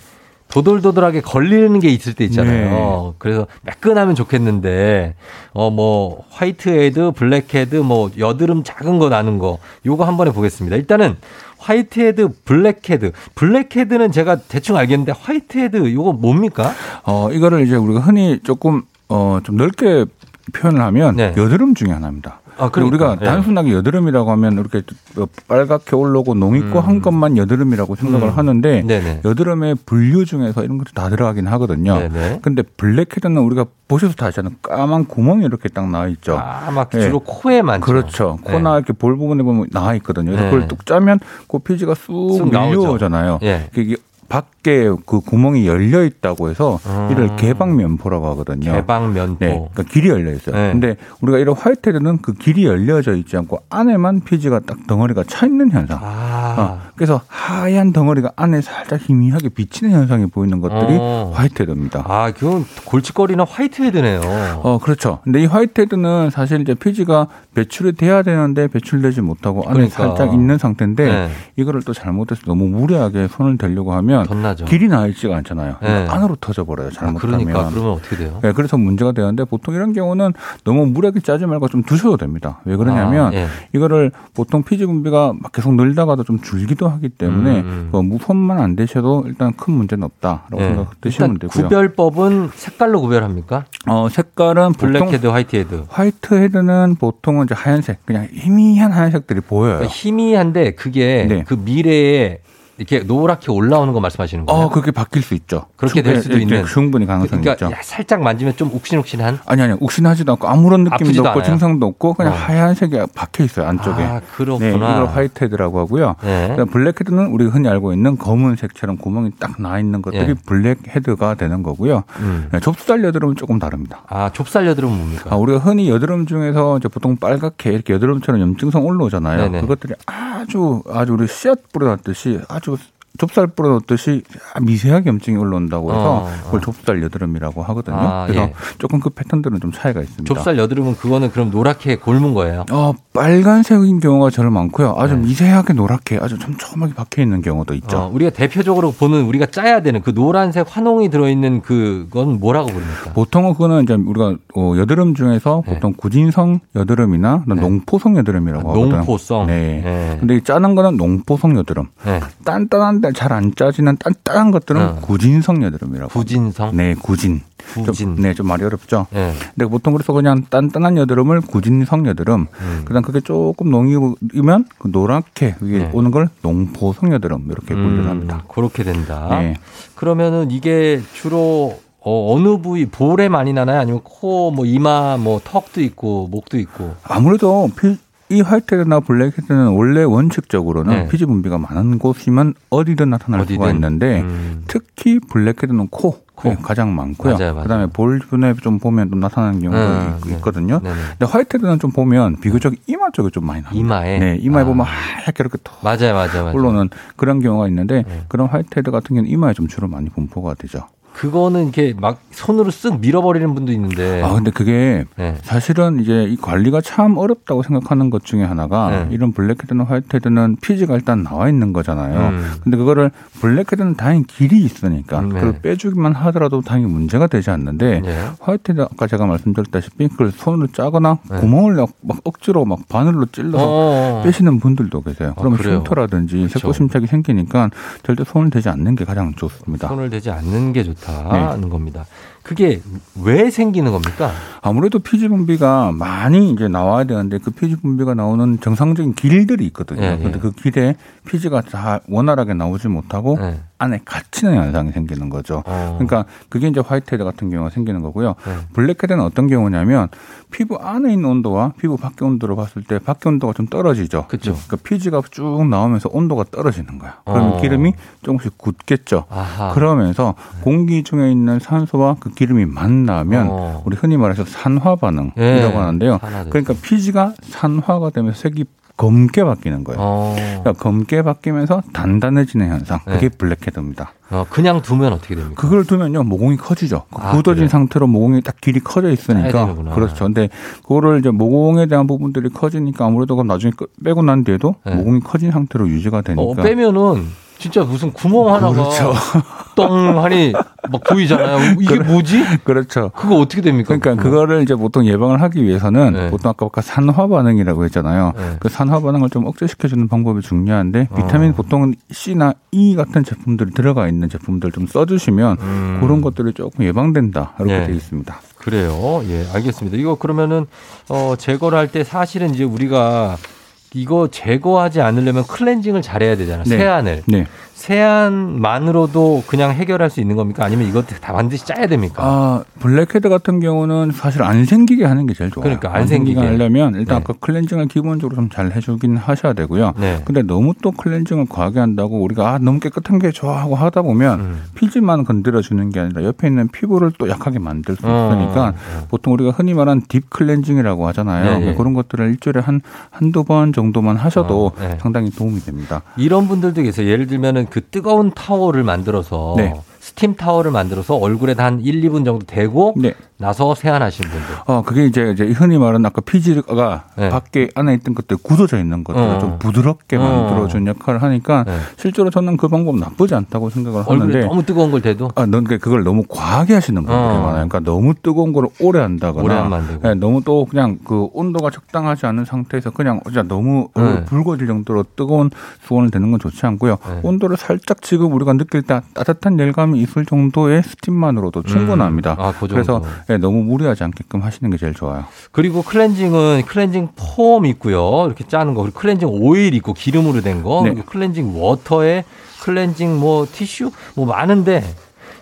도돌도돌하게 걸리는 게 있을 때 있잖아요. 그래서 매끈하면 좋겠는데 어 뭐 whitehead, blackhead, 뭐 여드름 작은 거 나는 거 요거 한 번에 보겠습니다. 일단은 whitehead, blackhead. blackhead는 제가 대충 알겠는데 whitehead 요거 뭡니까? 어, 이거를 이제 우리가 흔히 조금 어, 좀 넓게 표현을 하면 여드름 중에 하나입니다. 네. 아, 그리고 그러니까. 우리가 예. 단순하게 여드름이라고 하면 이렇게 뭐 빨갛게 올라오고 농 있고 한 것만 여드름이라고 생각을 음. 하는데 네네. 여드름의 분류 중에서 이런 것도 다 들어가긴 하거든요. 네네. 근데 blackhead는 우리가 보셔서 다 아시잖아요. 까만 구멍이 이렇게 딱 나와 있죠. 아, 막 주로 코에 많죠. 그렇죠. 네. 코나 이렇게 볼 부분에 보면 나와 있거든요. 그래서 네. 그걸 뚝 짜면 그 피지가 쑥. 밀려오잖아요. 예. 이게 밖에 그 구멍이 열려 있다고 해서 음. 이를 개방면포라고 하거든요. 개방면포. 네, 그러니까 길이 열려 있어요. 네. 근데 우리가 이런 whitehead는 그 길이 열려져 있지 않고 안에만 피지가 딱 덩어리가 차 있는 현상. 아. 어, 그래서 하얀 덩어리가 안에 살짝 희미하게 비치는 현상이 보이는 것들이 어. whitehead입니다. 아, 그건 골칫거리는 whitehead네요. 어, 그렇죠. 근데 이 whitehead는 사실 이제 피지가 배출이 돼야 되는데 배출되지 못하고 안에 그러니까. 살짝 있는 상태인데 네. 이거를 또 잘못해서 너무 무리하게 손을 대려고 하면 덧나 죠. 길이 나 있지가 않잖아요. 네. 안으로 터져 버려요. 아, 잘못하면. 그러니까 그러면 어떻게 돼요? 네, 그래서 문제가 되는데 보통 이런 경우는 너무 무리하게 짜지 말고 좀 두셔도 됩니다. 왜 그러냐면 아, 예. 이거를 보통 피지 분비가 막 계속 늘다가도 좀 줄기도 하기 때문에 음, 음. 그 뭐 손만 안 대셔도 일단 큰 문제는 없다라고 예. 생각드시면 되고요. 구별법은 색깔로 구별합니까? 어, 색깔은 보통 블랙 헤드, 화이트 헤드. 화이트 헤드는 보통은 이제 하얀색, 그냥 희미한 하얀색들이 보여요. 그러니까 희미한데 그게 네. 그 미래에 이렇게 노랗게 올라오는 거 말씀하시는 거예요? 어, 그렇게 바뀔 수 있죠. 그렇게 될 수도 충분히- 있는. 네, 충분히 가능성이 그러니까 있죠. 야, 살짝 만지면 좀 욱신욱신한. 아니 아니 욱신하지도 않고 아무런 느낌도 없고 않아요? 증상도 없고 그냥 어. 하얀색이 박혀 있어요 안쪽에. 아, 그렇구나. 네, 이걸 화이트헤드라고 하고요. 네. 블랙헤드는 우리가 흔히 알고 있는 검은색처럼 구멍이 딱 나 있는 것들이 예. 블랙헤드가 되는 거고요. 음. 네, 좁쌀 여드름은 조금 다릅니다. 아, 좁쌀 여드름은 뭡니까? 아, 우리가 흔히 여드름 중에서 이제 보통 빨갛게 이렇게 여드름처럼 염증성 올라오잖아요. 네네. 그것들이 아주 아주 우리 씨앗 뿌려놨듯이 아주 좁쌀 뿌려놓듯이 미세하게 염증이 올라온다고 해서 어, 어. 그걸 좁쌀 여드름이라고 하거든요. 아, 그래서 예. 조금 그 패턴들은 좀 차이가 있습니다. 좁쌀 여드름은 그거는 그럼 노랗게 골문 거예요. 어, 빨간색인 경우가 제일 많고요. 아주 네. 미세하게 노랗게 아주 촘촘하게 박혀 있는 경우도 있죠. 어, 우리가 대표적으로 보는 우리가 짜야 되는 그 노란색 환홍이 들어있는 그건 뭐라고 부릅니까? 보통은 그거는 이제 우리가 어, 여드름 중에서 보통 구진성 여드름이나 농포성 여드름이라고 하거든요. 네. 농포성. 네. 네. 근데 이 짜는 거는 농포성 여드름. 네. 단단한 데 잘 안 짜지는 단단한 것들은 어. 구진성 여드름이라고. 구진성? 네, 구진. 구진. 좀, 네, 좀 말이 어렵죠. 네. 근데 보통 그래서 그냥 단단한 여드름을 구진성 여드름. 음. 그다음 그게 조금 농이면 그 노랗게 위에 네. 오는 걸 농포성 여드름 이렇게 분류를 합니다. 음, 그렇게 된다. 네. 그러면은 이게 주로 어, 어느 부위 볼에 많이 나나요? 아니면 코, 뭐 이마, 뭐 턱도 있고 목도 있고. 아무래도 피, 이 화이트헤드나 블랙헤드는 원래 원칙적으로는 네. 피지 분비가 많은 곳이면 어디든 나타날 수가 어디든. 있는데 음. 특히 블랙헤드는 코, 네, 가장 많고요. 맞아요, 맞아요. 그다음에 볼 주변에 좀 보면 좀 나타나는 경우도 음, 있- 네. 있거든요. 네네. 근데 화이트헤드는 좀 보면 비교적 이마 쪽에 좀 많이 나요. 이마에. 네, 이마에 아. 보면 하얗게 이렇게 톡 맞아요, 맞아요, 맞아요. 올라오는 그런 경우가 있는데 네. 그런 화이트헤드 같은 경우는 이마에 좀 주로 많이 분포가 되죠. 그거는 이렇게 막 손으로 쓱 밀어버리는 분도 있는데. 아, 근데 그게 네. 사실은 이제 이 관리가 참 어렵다고 생각하는 것 중에 하나가 네. 이런 블랙헤드나 화이트헤드는 피지가 일단 나와 있는 거잖아요. 음. 근데 그거를 블랙헤드는 다행히 길이 있으니까 네. 그걸 빼주기만 하더라도 당연히 문제가 되지 않는데 네. 화이트헤드 아까 제가 말씀드렸다시피 그걸 손으로 짜거나 네. 구멍을 막, 막 억지로 막 바늘로 찔러서 어. 빼시는 분들도 계세요. 그러면 그래요? 흉터라든지 그쵸. 색소침착이 생기니까 절대 손을 대지 않는 게 가장 좋습니다. 손을 대지 않는 게 네. 좋다는 겁니다. 그게 왜 생기는 겁니까? 아무래도 피지 분비가 많이 이제 나와야 되는데 그 피지 분비가 나오는 정상적인 길들이 있거든요. 예, 예. 그런데 그 길에 피지가 다 원활하게 나오지 못하고 네. 안에 갇히는 현상이 생기는 거죠. 어. 그러니까 그게 이제 화이트헤드 같은 경우가 생기는 거고요. 네. 블랙헤드는 어떤 경우냐면 피부 안에 있는 온도와 피부 밖의 온도를 봤을 때 밖의 온도가 좀 떨어지죠. 그쵸. 그러니까 피지가 쭉 나오면서 온도가 떨어지는 거야. 그러면 어. 기름이 조금씩 굳겠죠. 아하. 그러면서 공기 중에 있는 산소와 그 기름이 만나면 어. 우리 흔히 말해서 산화 반응이라고 예, 하는데요. 그러니까 피지가 산화가 되면서 색이 검게 바뀌는 거예요. 어. 그러니까 검게 바뀌면서 단단해지는 현상. 그게 네. 블랙헤드입니다. 어, 그냥 두면 어떻게 됩니까? 그걸 두면요 모공이 커지죠. 그 아, 굳어진 그래요? 상태로 모공이 딱 길이 커져 있으니까 되는구나. 그렇죠. 근데 그거를 이제 모공에 대한 부분들이 커지니까 아무래도 그럼 나중에 끄- 빼고 난 뒤에도 네. 모공이 커진 상태로 유지가 되니까. 어, 빼면은 진짜 무슨 구멍 하나가 그렇죠. 똥 하니 막 보이잖아요. 이게 뭐지? 그렇죠. 그거 어떻게 됩니까? 그러니까 그거 를 이제 보통 예방을 하기 위해서는 네. 보통 아까 아까 산화 반응이라고 했잖아요. 네. 그 산화 반응을 좀 억제시켜 주는 방법이 중요한데 어. 비타민 보통은 C나 E 같은 제품들이 들어가 있는 제품들 좀 써주시면 음. 그런 것들이 조금 예방된다 이렇게 네. 되어 있습니다. 그래요. 예, 알겠습니다. 이거 그러면은 어 제거를 할 때 사실은 이제 우리가 이거 제거하지 않으려면 클렌징을 잘해야 되잖아요. 네. 세안을. 네. 세안만으로도 그냥 해결할 수 있는 겁니까? 아니면 이것도 다 반드시 짜야 됩니까? 아 블랙헤드 같은 경우는 사실 안 생기게 하는 게 제일 좋아요. 그러니까 안 생기게. 하려면 일단 네. 아까 클렌징을 기본적으로 좀 잘 해주긴 하셔야 되고요. 네. 근데 너무 또 클렌징을 과하게 한다고 우리가 아 너무 깨끗한 게 좋아하고 하다 보면 음. 피지만 건드려 주는 게 아니라 옆에 있는 피부를 또 약하게 만들 수 어. 있으니까 보통 우리가 흔히 말하는 deep cleansing이라고 하잖아요. 네, 네. 그런 것들을 일주일에 한 한두 번 정도만 하셔도 어, 네. 상당히 도움이 됩니다. 이런 분들도 계세요. 예를 들면은 그 뜨거운 타월을 만들어서 네. 스팀 타월을 만들어서 얼굴에다 한 1, 2분 정도 대고 네. 나서 세안하시는 분들. 어, 그게 이제, 이제 흔히 말하는 아까 피지가 네. 밖에 안에 있던 것들 굳어져 있는 것들을 어. 좀 부드럽게 어. 만들어준 역할을 하니까 네. 실제로 저는 그 방법 나쁘지 않다고 생각을 하는데 너무 뜨거운 걸 대도 아, 넌 그걸 너무 과하게 하시는 분들이 어. 많아요. 그러니까 너무 뜨거운 걸 오래 한다거나, 오래 되고. 네, 너무 또 그냥 그 온도가 적당하지 않은 상태에서 그냥 진짜 너무 네. 붉어질 정도로 뜨거운 수건을 대는 건 좋지 않고요. 네. 온도를 살짝 지금 우리가 느낄 때 따뜻한 열감이 있을 정도의 스팀만으로도 충분합니다. 아, 그. 그래서 네, 너무 무리하지 않게끔 하시는 게 제일 좋아요. 그리고 클렌징은 클렌징 폼 있고요. 이렇게 짜는 거. 그리고 클렌징 오일 있고 기름으로 된 거. 네. 클렌징 워터에 클렌징 뭐 티슈 뭐 많은데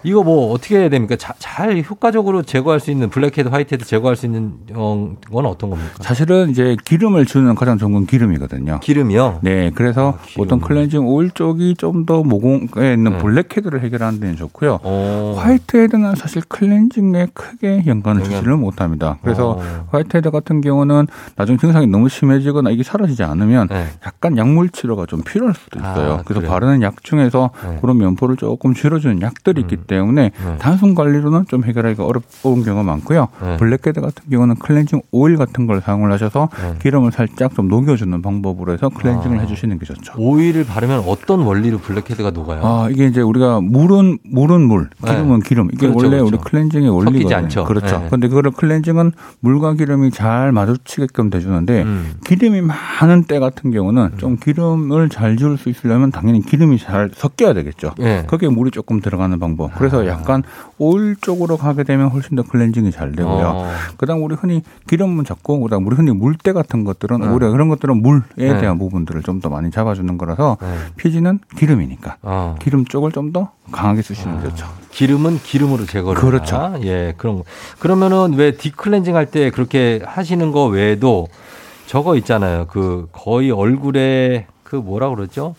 이거 뭐 어떻게 해야 됩니까? 자- 잘 효과적으로 제거할 수 있는 블랙헤드, 화이트헤드 제거할 수 있는 어, 건 어떤 겁니까? 사실은 이제 기름을 지우는 가장 좋은 건 기름이거든요. 기름이요? 네, 그래서 아, 기름. 보통 클렌징 오일 쪽이 좀 더 모공에 있는 네. 블랙헤드를 해결하는 데는 좋고요. 어. 화이트헤드는 사실 클렌징에 크게 연관을 주지를 못합니다. 그래서 어. 화이트헤드 같은 경우는 나중에 증상이 너무 심해지거나 이게 사라지지 않으면 네. 약간 약물 치료가 좀 필요할 수도 아, 있어요. 그래서 그래요? 바르는 약 중에서 네. 그런 면포를 조금 줄여주는 약들이 있기 때문에 네. 단순 관리로는 좀 해결하기가 어려운 경우가 많고요. 네. 블랙헤드 같은 경우는 클렌징 오일 같은 걸 사용을 하셔서 네. 기름을 살짝 좀 녹여주는 방법으로 해서 클렌징을 아. 해주시는 게 좋죠. 오일을 바르면 어떤 원리로 블랙헤드가 녹아요? 아, 이게 이제 우리가 물은 물은 물, 기름은 기름. 이게 네. 그렇죠, 원래 그렇죠. 우리 클렌징의 원리거든요. 섞이지 않죠. 그렇죠. 네. 근데 그거를 클렌징은 물과 기름이 잘 마주치게끔 돼주는데 음. 기름이 많은 때 같은 경우는 좀 기름을 잘 지울 수 있으려면 당연히 기름이 잘 섞여야 되겠죠. 예. 거기에 물이 조금 들어가는 방법. 그래서 아. 약간 오일 쪽으로 가게 되면 훨씬 더 클렌징이 잘 되고요. 어. 그다음 우리 흔히 기름은 잡고 그다음 우리 흔히 물때 같은 것들은 네. 오히려 그런 것들은 물에 네. 대한 부분들을 좀 더 많이 잡아주는 거라서 네. 피지는 기름이니까 어. 기름 쪽을 좀 더 강하게 쓰시는 게 좋죠. 기름은 기름으로 제거를. 그렇죠. 예, 그런 거. 그러면은 왜 디클렌징 할 때 그렇게 하시는 거 외에도 저거 있잖아요. 그 거의 얼굴에 그 뭐라 그러죠?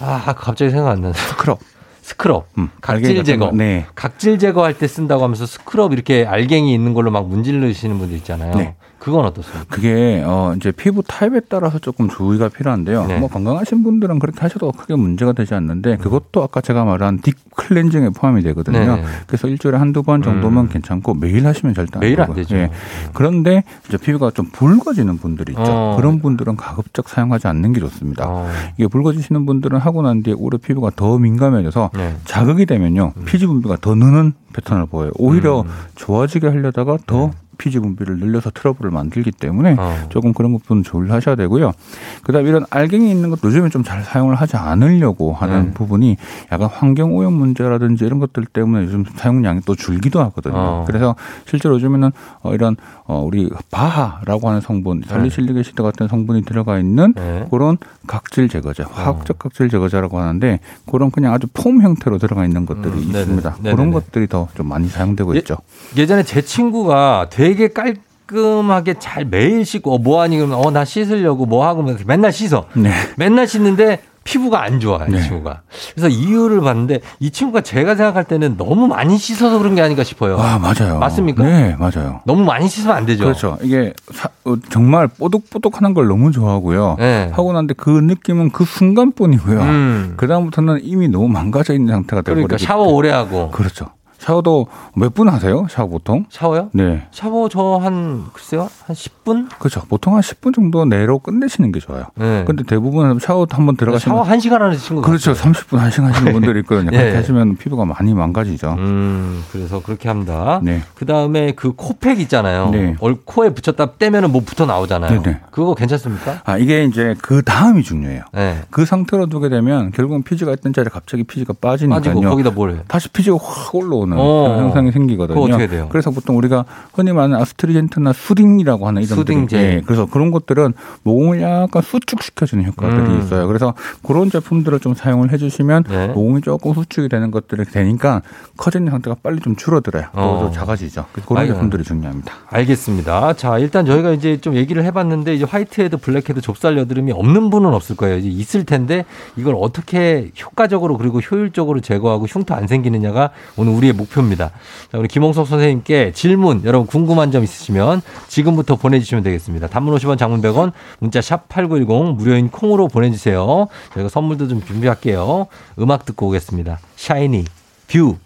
아, 갑자기 생각 안 나네. 스크럽. 스크럽. 음, 각질 제거. 거. 네. 각질 제거할 때 쓴다고 하면서 스크럽 이렇게 알갱이 있는 걸로 막 문질르시는 분들 있잖아요. 네. 그건 어떻습니까? 그게 어 이제 피부 타입에 따라서 조금 주의가 필요한데요. 네. 뭐 건강하신 분들은 그렇게 하셔도 크게 문제가 되지 않는데 그것도 아까 제가 말한 딥 클렌징에 포함이 되거든요. 네. 그래서 일주일에 한두 번 정도면 괜찮고 매일 하시면 절대 안 매일 안. 되죠. 예. 그런데 이제 피부가 좀 붉어지는 분들이 있죠. 어. 그런 분들은 가급적 사용하지 않는 게 좋습니다. 어. 이게 붉어지시는 분들은 하고 난 뒤에 오히려 피부가 더 민감해져서 네. 자극이 되면요 피지 분비가 더 느는 패턴을 보여요. 오히려 음. 좋아지게 하려다가 더 네. 피지 분비를 늘려서 트러블을 만들기 때문에 어. 조금 그런 부분 조율하셔야 되고요. 그다음 에 이런 알갱이 있는 것도 요즘에 좀 잘 사용을 하지 않으려고 하는 네. 부분이 약간 환경 오염 문제라든지 이런 것들 때문에 요즘 사용량이 또 줄기도 하거든요. 어. 그래서 실제로 요즘에는 어, 이런 어, 우리 바하라고 하는 성분, 살리실릭 애시드 같은 성분이 들어가 있는 네. 그런 각질 제거제, 화학적 각질 제거제라고 하는데 그런 그냥 아주 폼 형태로 들어가 있는 것들이 음, 네네. 있습니다. 네네네. 그런 것들이 더 좀 많이 사용되고 예, 있죠. 예전에 제 친구가 되게 깔끔하게 잘 매일 씻고 어, 뭐 하니 그러면 어 나 씻으려고 뭐 하고 맨날 씻어. 네. 맨날 씻는데 피부가 안 좋아요, 이 네. 친구가. 그래서 이유를 봤는데 이 친구가 제가 생각할 때는 너무 많이 씻어서 그런 게 아닌가 싶어요. 아 맞아요. 맞습니까? 네, 맞아요. 너무 많이 씻으면 안 되죠. 그렇죠. 이게 사- 어, 정말 뽀득뽀득하는 걸 너무 좋아하고요. 네. 하고 난데 그 느낌은 그 순간뿐이고요. 음. 그 다음부터는 이미 너무 망가져 있는 상태가 되버리고 그러니까 샤워 오래 하고. 그렇죠. 샤워도 몇 분 하세요? 샤워 보통? 샤워요? 네. 샤워 저 한 글쎄요 한 10분? 그렇죠. 보통 한 10분 정도 내로 끝내시는 게 좋아요. 네. 근데 대부분 샤워 한번 들어가시면 샤워 한 시간 하는 친구 그렇죠. 30분, 1 시간 하시는 분들이 있거든요. 예. 그렇게 하시면 피부가 많이 망가지죠. 음, 그래서 그렇게 합니다. 네. 그 다음에 그 코팩 있잖아요. 네. 얼 코에 붙였다 떼면은 뭐 붙어 나오잖아요. 네네. 그거 괜찮습니까? 아, 이게 이제 그 다음이 중요해요. 네. 그 상태로 두게 되면 결국은 피지가 있던 자리에 갑자기 피지가 빠지니까요. 빠지고 거기다 뭘 해? 다시 피지가 확 올라오 는 어. 그런 현상이 생기거든요. 그래서 보통 우리가 흔히 말하는 아스트리젠트나 soothing이라고 하는 이런 soothing제. 예, 그래서 그런 것들은 모공을 약간 수축시켜주는 효과들이 음. 있어요. 그래서 그런 제품들을 좀 사용을 해주시면 네. 모공이 조금 수축이 되는 것들이 되니까 커지는 상태가 빨리 좀 줄어들어요. 또 어. 좀 작아지죠. 그런 아이고. 제품들이 중요합니다. 알겠습니다. 자, 일단 저희가 이제 좀 얘기를 해봤는데 이제 화이트헤드, 블랙헤드, 좁쌀 여드름이 없는 분은 없을 거예요. 이제 있을 텐데 이걸 어떻게 효과적으로 그리고 효율적으로 제거하고 흉터 안 생기느냐가 오늘 우리의 목표입니다. 자, 우리 김홍석 선생님께 질문, 여러분 궁금한 점 있으시면 지금부터 보내주시면 되겠습니다. 단문 50원, 장문 100원, 문자 샵 #8910 무료인 콩으로 보내주세요. 저희가 선물도 좀 준비할게요. 음악 듣고 오겠습니다. 샤이니 View.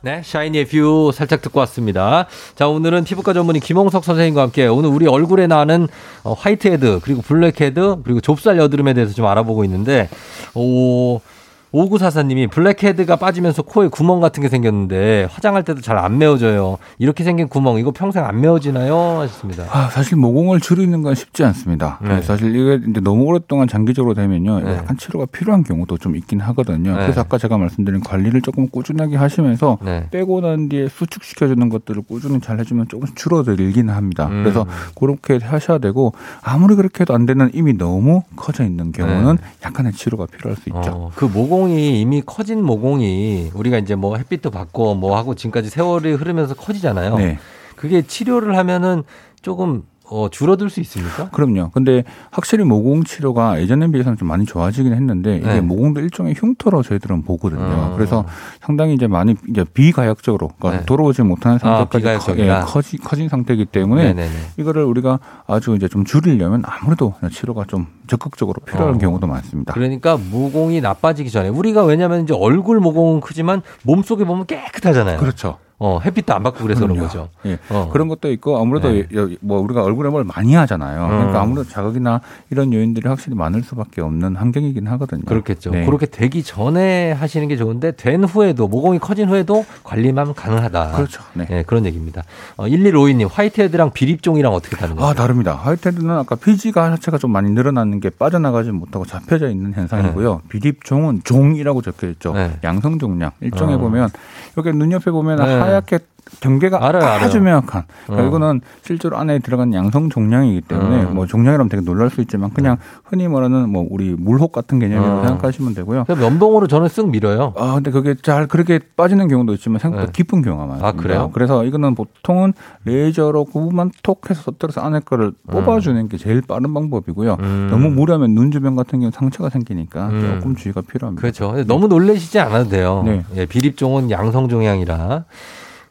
네, 샤이니의 View 살짝 듣고 왔습니다. 자, 오늘은 피부과 전문의 김홍석 선생님과 함께 오늘 우리 얼굴에 나는 어, whitehead, 그리고 블랙헤드, 그리고 좁쌀 여드름에 대해서 좀 알아보고 있는데, 오, 5944님이 블랙헤드가 빠지면서 코에 구멍 같은 게 생겼는데 화장할 때도 잘 안 메워져요. 이렇게 생긴 구멍, 이거 평생 안 메워지나요? 하셨습니다. 아, 사실 모공을 줄이는 건 쉽지 않습니다. 네. 사실 이게 이제 너무 오랫동안 장기적으로 되면요. 네. 약간 치료가 필요한 경우도 좀 있긴 하거든요. 네. 그래서 아까 제가 말씀드린 관리를 조금 꾸준하게 하시면서 네. 빼고 난 뒤에 수축시켜주는 것들을 꾸준히 잘 해주면 조금씩 줄어들긴 합니다. 음. 그래서 그렇게 하셔야 되고 아무리 그렇게 해도 안 되는 이미 너무 커져 있는 경우는 네. 약간의 치료가 필요할 수 있죠. 어, 그 모공 이 이미 커진 모공이 우리가 이제 뭐 햇빛도 받고 뭐 하고 지금까지 세월이 흐르면서 커지잖아요. 네. 그게 치료를 하면은 조금 어, 줄어들 수 있습니까? 그럼요. 근데 확실히 모공 치료가 예전에 비해서는 좀 많이 좋아지긴 했는데 이게 네. 모공도 일종의 흉터로 저희들은 보거든요. 어. 그래서 상당히 이제 많이 이제 비가역적으로 그러니까 네. 돌아오지 못하는 아, 상태까지 커, 비가역적이다. 예, 커지, 커진 상태이기 때문에 네네네. 이거를 우리가 아주 이제 좀 줄이려면 아무래도 치료가 좀 적극적으로 필요한 어. 경우도 많습니다. 그러니까 모공이 나빠지기 전에 우리가 왜냐하면 이제 얼굴 모공은 크지만 몸 속에 보면 깨끗하잖아요. 그렇죠. 어, 햇빛도 안 받고 그래서 그런 그럼요. 거죠. 예. 어. 그런 것도 있고 아무래도 네. 여- 뭐 우리가 얼굴에 뭘 많이 하잖아요. 음. 그러니까 아무래도 자극이나 이런 요인들이 확실히 많을 수밖에 없는 환경이긴 하거든요. 그렇겠죠. 네. 그렇게 되기 전에 하시는 게 좋은데 된 후에도 모공이 커진 후에도 관리만 가능하다. 그렇죠. 네. 예, 그런 얘기입니다. 어, 1152님 화이트헤드랑 비립종이랑 어떻게 다르냐? 아, 다릅니다. 화이트헤드는 아까 피지가 자체가 좀 많이 늘어나는 게 빠져나가지 못하고 잡혀져 있는 현상이고요. 비립종은 종이라고 적혀 있죠. 네. 양성종양. 일종에 어. 보면 여기 눈 옆에 보면 네. 하얗게 경계가 알아요, 아주 알아요. 명확한. 그러니까 어. 이거는 실제로 안에 들어간 양성 종양이기 때문에 어. 뭐 종양이라면 되게 놀랄 수 있지만 그냥 흔히 말하는 뭐 우리 물혹 같은 개념이라고 어. 생각하시면 되고요. 면봉으로 저는 쓱 밀어요. 아, 근데 그게 잘 그렇게 빠지는 경우도 있지만 생각보다 네. 깊은 경우가 많습니다. 아, 그래요? 그래서 이거는 보통은 레이저로 구부만 톡 해서 터뜨려서 안에 거를 뽑아주는 게 제일 빠른 방법이고요. 음. 너무 무리하면 눈 주변 같은 경우 상처가 생기니까 음. 조금 주의가 필요합니다. 그렇죠. 너무 놀라시지 않아도 돼요. 네. 예, 비립종은 양성 종양이라.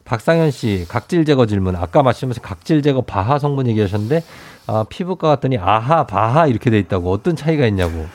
박상현 씨, 각질 제거 질문. 아까 말씀하신 각질 제거 바하 성분 얘기하셨는데, 아, 피부과 갔더니 아하, 바하 이렇게 돼 있다고. 어떤 차이가 있냐고.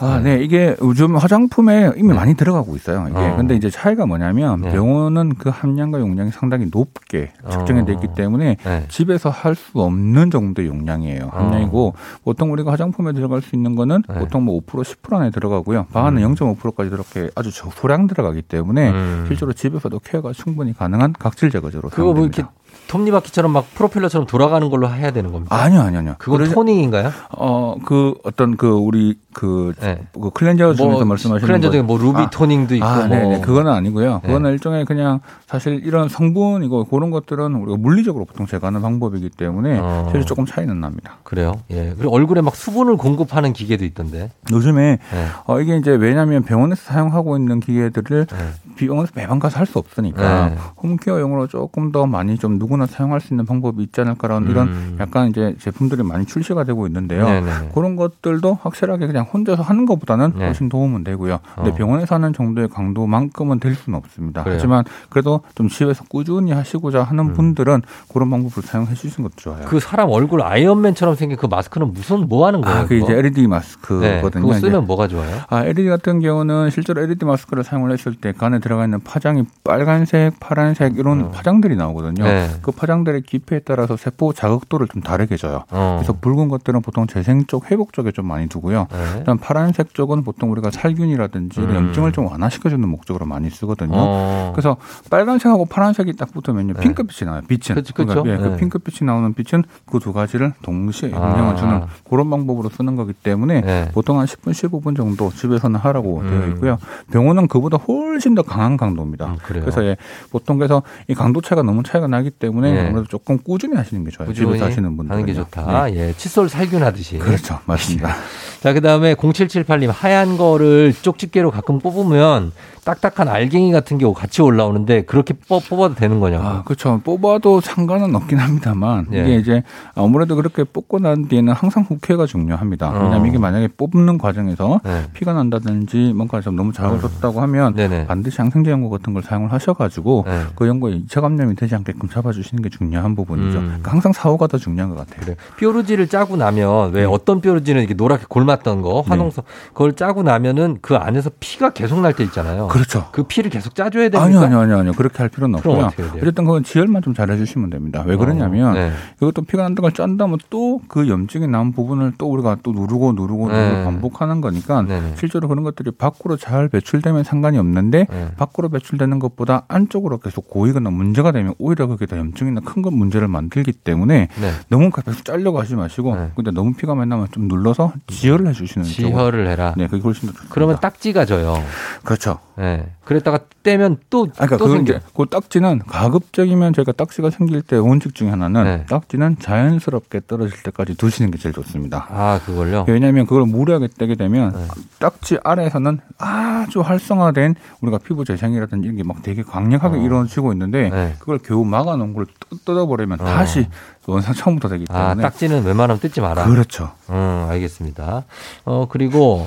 아, 네. 이게 요즘 화장품에 이미 많이 들어가고 있어요. 이게. 어. 근데 이제 차이가 뭐냐면 네. 병원은 그 함량과 용량이 상당히 높게 측정이 돼 있기 때문에 네. 집에서 할 수 없는 정도의 용량이에요. 함량이고 어. 보통 우리가 화장품에 들어갈 수 있는 거는 네. 보통 뭐 5% 10% 안에 들어가고요. 방안은 0.5%까지 이렇게 아주 저- 소량 들어가기 때문에 음. 실제로 집에서도 케어가 충분히 가능한 각질 제거제로 그거 뭐 사용됩니다. 이렇게 톱니바퀴처럼 막 프로펠러처럼 돌아가는 걸로 해야 되는 겁니까? 아니요, 아니요, 아니요. 그건 그래서- toning인가요? 어, 그 어떤 그 우리 그, 네. 그 클렌저 중에서 뭐 말씀하시는 클렌저 거- 중에 뭐 ruby toning도 있고 아, 뭐. 네네. 그거는 아니고요. 네. 그거는 일종의 그냥 사실 이런 성분이고 그런 것들은 우리가 물리적으로 보통 제거하는 방법이기 때문에 어. 사실 조금 차이는 납니다. 그래요? 예. 그리고 얼굴에 막 수분을 공급하는 기계도 있던데. 요즘에 네. 어, 이게 이제 왜냐하면 병원에서 사용하고 있는 기계들을 네. 병원에서 매번 가서 할 수 없으니까 네. 홈케어용으로 조금 더 많이 좀 누구나 사용할 수 있는 방법이 있지 않을까라는 이런 음. 약간 이제 제품들이 많이 출시가 되고 있는데요. 네네. 그런 것들도 확실하게 그냥 혼자서 하는 것보다는 네. 훨씬 도움은 되고요. 근데 어. 병원에서 하는 정도의 강도만큼은 될 수는 없습니다. 그래요? 하지만 그래도 좀 집에서 꾸준히 하시고자 하는 분들은 그런 방법을 사용해 주시는 것도 좋아요. 음. 그 사람 얼굴 아이언맨처럼 생긴 그 마스크는 무슨 뭐 하는 거예요? 아, 그 이제 그거? LED 네, 마스크거든요. 그거 이제. 쓰면 뭐가 좋아요? 아, LED 같은 경우는 실제로 LED 마스크를 사용을 했을 때 그 안에 들어가 있는 파장이 빨간색, 파란색 이런 파장들이 나오거든요. 어. 네. 그 파장들의 깊이에 따라서 세포 자극도를 좀 다르게 줘요. 어. 그래서 붉은 것들은 보통 재생 쪽, 회복 쪽에 좀 많이 두고요. 네. 그다음 파란색 쪽은 보통 우리가 살균이라든지 음. 염증을 좀 완화시켜주는 목적으로 많이 쓰거든요. 어. 그래서 빨간색하고 파란색이 딱 붙으면요. 네. 핑크빛이 나와요. 빛은. 그치, 그쵸. 그러니까 예, 네. 그 핑크빛이 나오는 빛은 그 두 가지를 동시에 아. 영향을 주는 그런 방법으로 쓰는 거기 때문에 네. 보통 한 10분, 15분 정도 집에서는 하라고 음. 되어 있고요. 병원은 그보다 훨씬 더 강한 강도입니다. 음? 그래서 예, 보통 그래서 이 강도 차이가 너무 차이가 나기 때문에 네. 아무래도 조금 꾸준히 하시는 게 좋아요. 꾸준히 하시는 분들은 하는 게 좋다. 예, 칫솔 살균하듯이. 그렇죠, 맞습니다. 자, 그 다음에 0778님, 하얀 거를 쪽집게로 가끔 뽑으면 딱딱한 알갱이 같은 게 같이 올라오는데 그렇게 뽑, 뽑아도 되는 거냐고. 아, 그렇죠. 뽑아도 상관은 없긴 합니다만 예. 이게 이제 아무래도 그렇게 뽑고 난 뒤에는 항상 국회가 중요합니다. 어. 왜냐하면 이게 만약에 뽑는 과정에서 네. 피가 난다든지 뭔가 좀 너무 자극을 줬다고 하면 네네. 반드시 항생제 연고 같은 걸 사용을 하셔가지고 네. 그 연고에 2차 감염이 되지 않게끔 잡아주시는 게 중요한 부분이죠. 음. 그러니까 항상 사후가 더 중요한 것 같아요. 그래. 뾰루지를 짜고 나면 왜 어떤 뾰루지는 이렇게 노랗게 골맞던 거 화농성 그걸 짜고 나면은 그 안에서 피가 계속 날 때 있잖아요. 그렇죠. 그 피를 계속 짜줘야 됩니까? 아니요, 아니요, 아니요, 아니요. 그렇게 할 필요는 없고요. 어쨌든 그건 지혈만 좀 잘해주시면 됩니다. 왜 그러냐면 어, 네. 이것도 피가 난다는 걸 짠다면 또 그 염증이 난 부분을 또 우리가 또 누르고 누르고 네. 누르고 반복하는 거니까 네네. 실제로 그런 것들이 밖으로 잘 배출되면 상관이 없는데 네. 밖으로 배출되는 것보다 안쪽으로 계속 고이거나 문제가 되면 오히려 그게 더 염증이나 큰 건 문제를 만들기 때문에 네. 너무 계속 잘려고 하지 마시고 네. 근데 너무 피가 많이 나면 좀 눌러서 지혈을 해주시는 쪽으로. 지혈을 해라. 네, 그게 훨씬 더 좋습니다. 그러면 딱지가 져요. 그렇죠. 네. 그랬다가 떼면 또, 아, 그러니까 또 그건 생겨. 그 딱지는 가급적이면 저희가 딱지가 생길 때 원칙 중에 하나는 네. 딱지는 자연스럽게 떨어질 때까지 두시는 게 제일 좋습니다. 아, 그걸요? 왜냐하면 그걸 무리하게 떼게 되면 네. 딱지 아래에서는 아주 활성화된 우리가 피부 재생이라든지 이런 게 막 되게 강력하게 어. 이루어지고 있는데 네. 그걸 겨우 막아놓은 걸 뜯- 뜯어버리면 어. 다시 원상 처음부터 되기 아, 때문에 딱지는 웬만하면 뜯지 마라. 그렇죠. 음, 알겠습니다. 어, 그리고,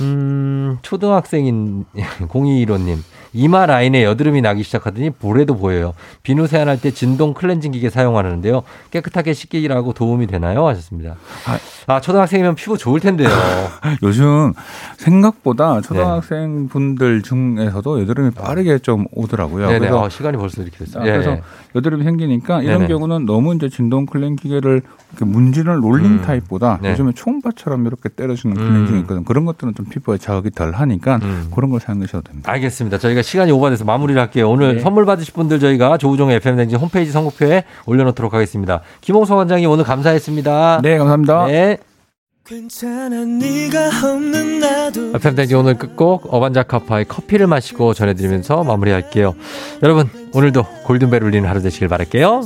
음, 초등학생인 0215님. 이마 라인에 여드름이 나기 시작하더니 볼에도 보여요. 비누 세안할 때 진동 클렌징 기계 사용하는데요. 깨끗하게 씻기라고 도움이 되나요? 하셨습니다. 아, 초등학생이면 피부 좋을 텐데요. 요즘 생각보다 네. 초등학생 분들 중에서도 여드름이 빠르게 좀 오더라고요. 네네. 그래서 아, 시간이 벌써 이렇게 됐어요. 아, 그래서 예. 여드름이 생기니까 이런 네네. 경우는 너무 이제 진동 클렌 기계를 문지를 롤링 음. 타입보다 네. 요즘에 초음파처럼 이렇게 때려주는 음. 클렌징이 있거든. 그런 것들은 좀 피부에 자극이 덜 하니까 음. 그런 걸 사용하셔도 됩니다. 알겠습니다. 저희가 시간이 오버돼서 마무리를 할게요. 오늘 네. 선물 받으실 분들 저희가 조우종의 FM댕진 홈페이지 선곡표에 올려놓도록 하겠습니다. 김홍석 원장님 오늘 감사했습니다. 네, 감사합니다. 네. 괜찮아 네가 없는 나도 FM댕진 오늘 끝곡 어반자카파의 커피를 마시고 전해드리면서 마무리할게요. 여러분 오늘도 골든벨 울리는 하루 되시길 바랄게요.